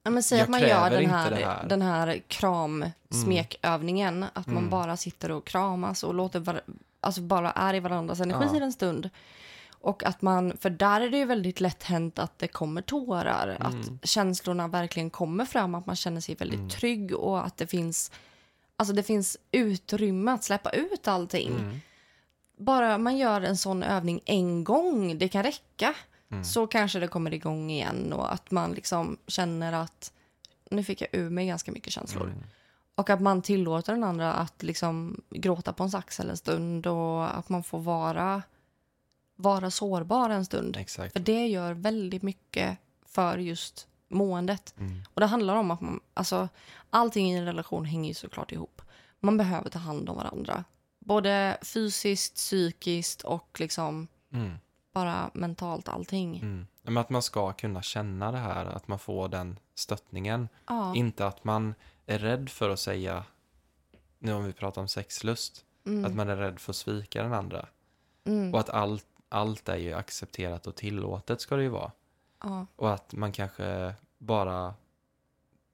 Ja, men säg Jag att man gör den här, här. Mm. den här kram-smekövningen. Att man Mm. bara sitter och kramas och låter var, alltså bara är i varandras energi Ja. en stund. Och att man, för där är det ju väldigt lätt hänt att det kommer tårar. Mm. Att känslorna verkligen kommer fram, att man känner sig väldigt Mm. trygg och att det finns, alltså det finns utrymme att släppa ut allting. Mm. Bara man gör en sån övning en gång, det kan räcka. Mm. Så kanske det kommer igång igen och att man liksom känner att nu fick jag ur mig ganska mycket känslor. Mm. Och att man tillåter den andra att liksom gråta på en axel en stund och att man får vara, vara sårbar en stund. Exakt. För det gör väldigt mycket för just måendet. Mm. Och det handlar om att man, alltså allting i en relation hänger ju såklart ihop. Man behöver ta hand om varandra. Både fysiskt, psykiskt och liksom Mm. bara mentalt allting. Mm. Men att man ska kunna känna det här, att man får den stöttningen. Ja. Inte att man är rädd för att säga, nu om vi pratar om sexlust, Att man är rädd för att svika den andra. Mm. Och att allt, allt är ju accepterat och tillåtet ska det ju vara. Ja. Och att man kanske bara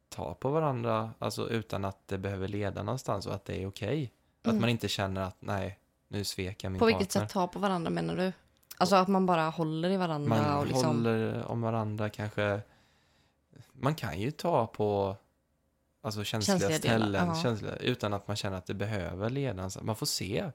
tar på varandra, alltså utan att det behöver leda någonstans och att det är okej. Att Mm. man inte känner att nej, nu svek jag min På vilket partner. sätt ta på varandra menar du? Alltså att man bara håller i varandra Man och liksom... håller om varandra kanske. Man kan ju ta på alltså känsliga, Känsliga ställen känsliga, utan att man känner att det behöver leda. Man får se.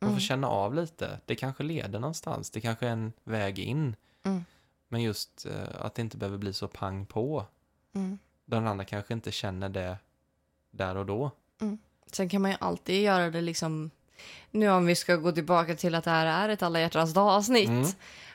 Man Mm. får känna av lite. Det kanske leder någonstans. Det kanske är en väg in. Mm. Men just eh, att det inte behöver bli så pang på. Mm. Den andra kanske inte känner det där och då. Sen kan man ju alltid göra det liksom... Nu om vi ska gå tillbaka till att det här är ett alla hjärtans dag-avsnitt. Mm.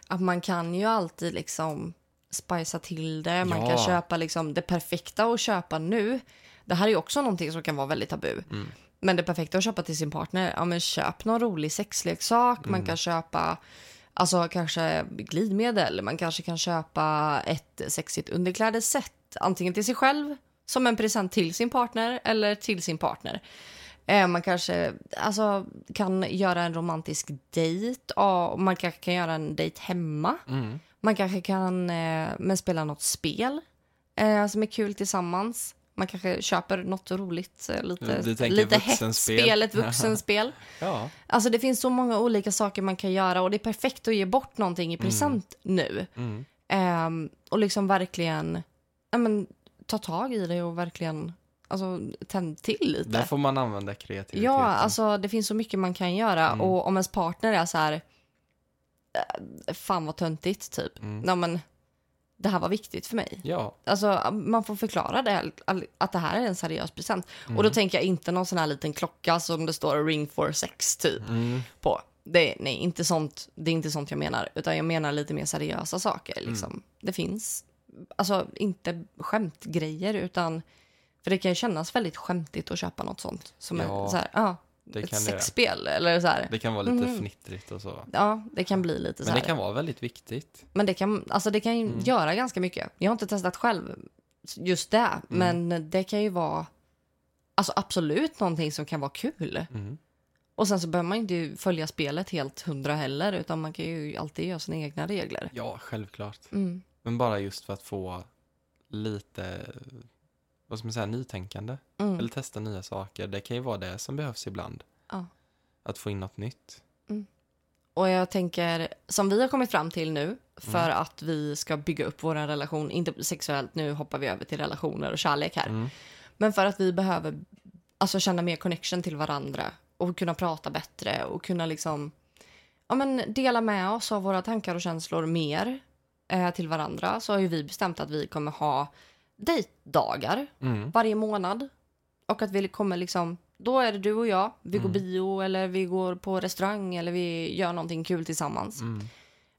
Att man kan ju alltid liksom spicea till det. Man Ja. kan köpa liksom det perfekta att köpa nu. Det här är ju också någonting som kan vara väldigt tabu. Mm. Men det perfekta att köpa till sin partner, ja men köp någon rolig sexleksak. Man Mm. kan köpa alltså kanske glidmedel. Man kanske kan köpa ett sexigt underklädesset. Antingen till sig själv, som en present till sin partner eller till sin partner. Eh, Man kanske alltså, kan göra en romantisk dejt. Man kanske kan göra en dejt hemma. Mm. Man kanske kan eh, men spela något spel eh, som är kul tillsammans. Man kanske köper något roligt, eh, lite, lite vuxenspel. hetsspel, ett vuxenspel. Ja. Alltså det finns så många olika saker man kan göra och det är perfekt att ge bort någonting i present nu. Mm. Ehm, och liksom verkligen ja, men, ta tag i det och verkligen alltså, tänd till lite. Där får man använda kreativiteten. Ja, alltså det finns så mycket man kan göra. Mm. Och om ens partner är så här, eh, fan vad töntigt typ. Mm. Nej men, det här var viktigt för mig. Ja. Alltså man får förklara det, att det här är en seriös present. Mm. Och då tänker jag inte någon sån här liten klocka som det står ring for sex typ Mm. på. Det, nej, inte sånt, det är inte sånt jag menar. Utan jag menar lite mer seriösa saker. Mm. Liksom. Det finns, alltså inte skämtgrejer utan, för det kan ju kännas väldigt skämtigt att köpa något sånt. Som Ja, är så här, ja, Det ett sexspel eller så här. Det kan vara lite Mhm. fnittrigt och så. Ja, det kan bli lite så Men det kan vara väldigt viktigt. Men det kan, alltså det kan ju Mm. göra ganska mycket. Jag har inte testat själv just det, Mm. men det kan ju vara alltså absolut någonting som kan vara kul. Mm. Och sen så behöver man inte följa spelet helt hundra heller, utan man kan ju alltid göra sina egna regler. Ja, självklart. Mm. Men bara just för att få lite, vad ska man säga, nytänkande. Mm. Eller testa nya saker. Det kan ju vara det som behövs ibland. Ja. Att få in något nytt. Och jag tänker, som vi har kommit fram till nu, för Mm. att vi ska bygga upp vår relation, inte sexuellt, nu hoppar vi över till relationer och kärlek här. Mm. Men för att vi behöver alltså, känna mer connection till varandra och kunna prata bättre och kunna liksom ja, men, dela med oss av våra tankar och känslor mer eh, till varandra så har ju vi bestämt att vi kommer ha dejtdagar Mm. varje månad. Och att vi kommer liksom, då är det du och jag, vi går Mm. bio eller vi går på restaurang eller vi gör någonting kul tillsammans. Mm.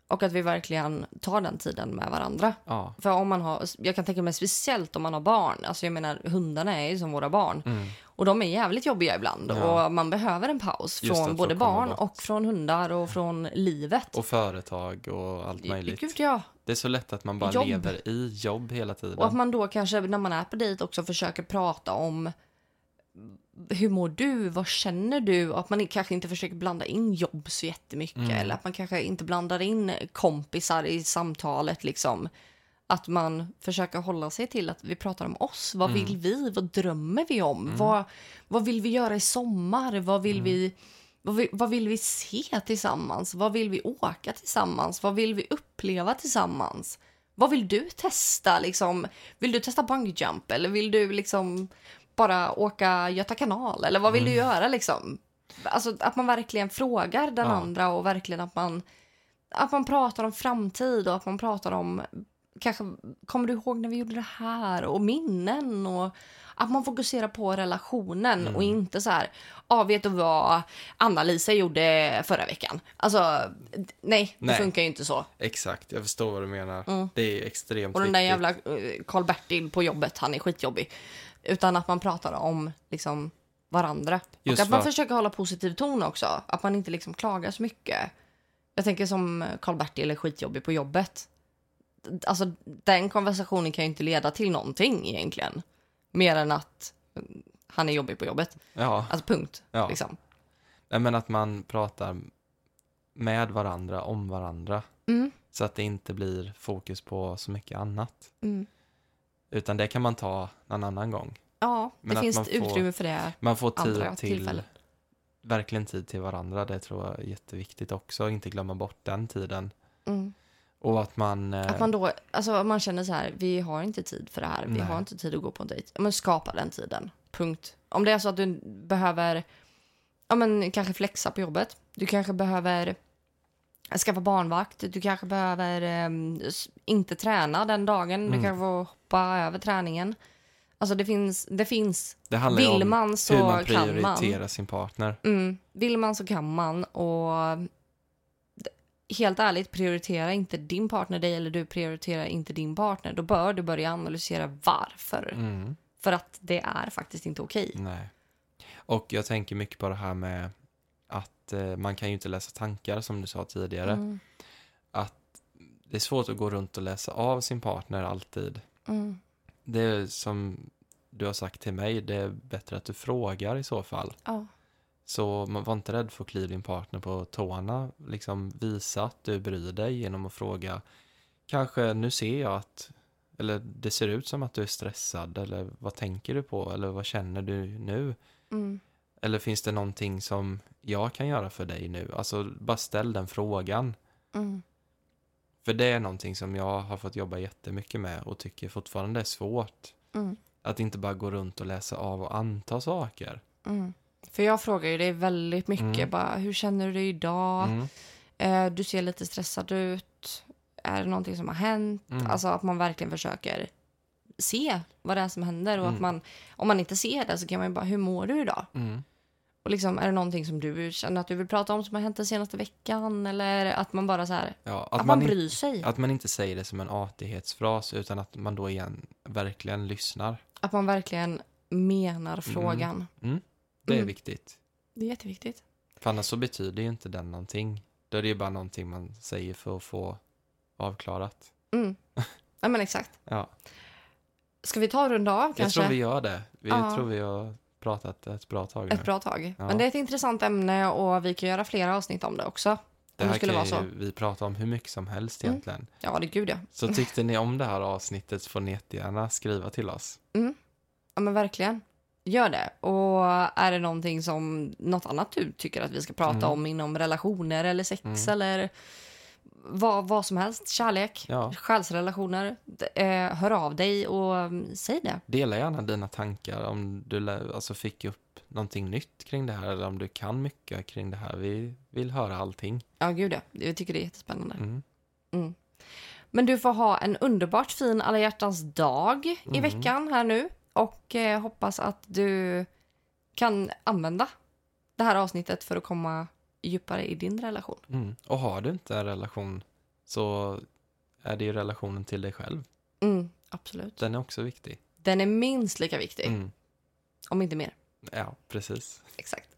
Och att vi verkligen tar den tiden med varandra. Ja. För om man har, jag kan tänka mig speciellt om man har barn, alltså jag menar hundarna är ju som våra barn. Mm. Och de är jävligt jobbiga ibland Ja. och man behöver en paus Just från både barn bort. och från hundar och från livet. Och företag och allt möjligt. Gud ja. Det är så lätt att man bara Jobb. lever i jobb hela tiden. Och att man då kanske när man är på dejt också försöker prata om hur mår du, vad känner du? Och att man kanske inte försöker blanda in jobb så jättemycket. Mm. Eller att man kanske inte blandar in kompisar i samtalet liksom. Att man försöker hålla sig till att vi pratar om oss. Vad Mm. vill vi? Vad drömmer vi om? Vad, vad vill vi göra i sommar? Vad vill, Mm. vi, vad, vill, vad vill vi se tillsammans? Vad vill vi åka tillsammans? Vad vill vi uppleva tillsammans? Vad vill du testa? Liksom, vill du testa bungee jump eller vill du liksom bara åka Göta kanal? Eller vad vill du göra? Liksom? Alltså, att man verkligen frågar den Ja. andra och verkligen att man, att man pratar om framtid och att man pratar om kanske, kommer du ihåg när vi gjorde det här? Och minnen och att man fokuserar på relationen och inte så här, ja vet du vad Anna-Lisa gjorde förra veckan? Alltså, nej, det Nej. funkar ju inte så. Exakt, jag förstår vad du menar. Det är extremt Mm. Och den där viktigt. jävla eh, Karl-Bertil på jobbet, han är skitjobbig. Utan att man pratar om liksom varandra. Just och att man för- försöker hålla positiv ton också. Att man inte liksom klagar så mycket. Jag tänker som Karl-Bertil är skitjobbig på jobbet. Alltså den konversationen kan ju inte leda till någonting egentligen. Mer än att han är jobbig på jobbet. Ja, Alltså punkt. Ja. Liksom. Men att man pratar med varandra, om varandra. Mm. Så att det inte blir fokus på så mycket annat. Mm. Utan det kan man ta någon annan gång. Ja, Men det att finns man får- utrymme för det. Man får tid till, tillfällen. verkligen tid till varandra. Det tror jag är jätteviktigt också. Inte glömma bort den tiden. Mm. Och att man... eh, Att man då, alltså man känner så här, vi har inte tid för det här, vi Nej. har inte tid att gå på en dejt. Men skapa den tiden, punkt. Om det är så att du behöver, ja men kanske flexa på jobbet, du kanske behöver skaffa barnvakt, du kanske behöver s- inte träna den dagen, du Mm. kanske får hoppa över träningen. Alltså det finns, det finns, det handlar vill om man så hur man prioriterar man. sin partner. Mm, vill man så kan man och helt ärligt, prioritera inte din partner dig eller du prioriterar inte din partner. Då bör du börja analysera varför. Mm. För att det är faktiskt inte okej. Nej. Och jag tänker mycket på det här med att eh, man kan ju inte läsa tankar som du sa tidigare. Mm, Att det är svårt att gå runt och läsa av sin partner alltid. mm, Det är som du har sagt till mig, det är bättre att du frågar i så fall. ja, Så man var inte rädd för att klia din partner på tårna. Liksom visa att du bryr dig genom att fråga. Kanske nu ser jag att, eller det ser ut som att du är stressad. Eller vad tänker du på? Eller vad känner du nu? mm, Eller finns det någonting som jag kan göra för dig nu? Alltså bara ställ den frågan. mm, För det är någonting som jag har fått jobba jättemycket med och tycker fortfarande är svårt. mm, Att inte bara gå runt och läsa av och anta saker. mm. För jag frågar ju dig väldigt mycket. Mm. Bara, hur känner du dig idag? Mm. Eh, du ser lite stressad ut. Är det någonting som har hänt? Mm. Alltså att man verkligen försöker se vad det är som händer. Och att Mm. man, om man inte ser det så kan man ju bara, hur mår du idag? Mm. Och liksom, är det någonting som du känner att du vill prata om som har hänt den senaste veckan? Eller att man bara så här, Ja, att, att, man, man bryr sig. att man inte säger det som en artighetsfras utan att man då igen verkligen lyssnar. Att man verkligen menar frågan. Det är Mm. viktigt. Det är jätteviktigt. För annars så betyder ju inte den någonting. Då är det ju bara någonting man säger för att få avklarat. Mm. ja, men exakt. Ja, Ska vi ta och runda av jag kanske? tror vi gör det. Vi Ja. tror vi har pratat ett bra tag nu. Ett bra tag. Ja. Men det är ett intressant ämne och vi kan göra flera avsnitt om det också. det här det skulle kan vara ju vi prata om hur mycket som helst Mm. egentligen. Ja, det gud ja. Så tyckte ni om det här avsnittet så får ni jättegärna skriva till oss. Ja, men verkligen. Gör det. Och är det någonting som, något annat du tycker att vi ska prata Mm. om inom relationer eller sex Mm. eller vad, vad som helst, kärlek, Ja. själsrelationer, eh, hör av dig och mm, säg det. Dela gärna dina tankar om du alltså fick upp någonting nytt kring det här eller om du kan mycket kring det här. Vi vill höra allting. Ja, gud ja. Jag tycker det är jättespännande. Mm. Mm. Men du får ha en underbart fin alla hjärtans dag i Mm. veckan här nu. Och eh, hoppas att du kan använda det här avsnittet för att komma djupare i din relation. Mm. Och har du inte en relation så är det ju relationen till dig själv. Mm, absolut. Den är också viktig. Den är minst lika viktig, Mm. om inte mer. Ja, precis. Exakt.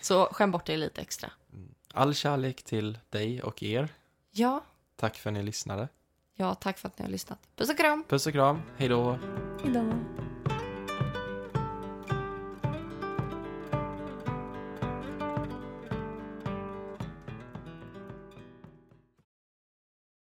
Så skäm bort dig lite extra. Mm. All kärlek till dig och er. Ja, Tack för att ni lyssnade. ja tack för att ni har lyssnat. Puss och kram. Puss och kram. Hej då. Hejdå.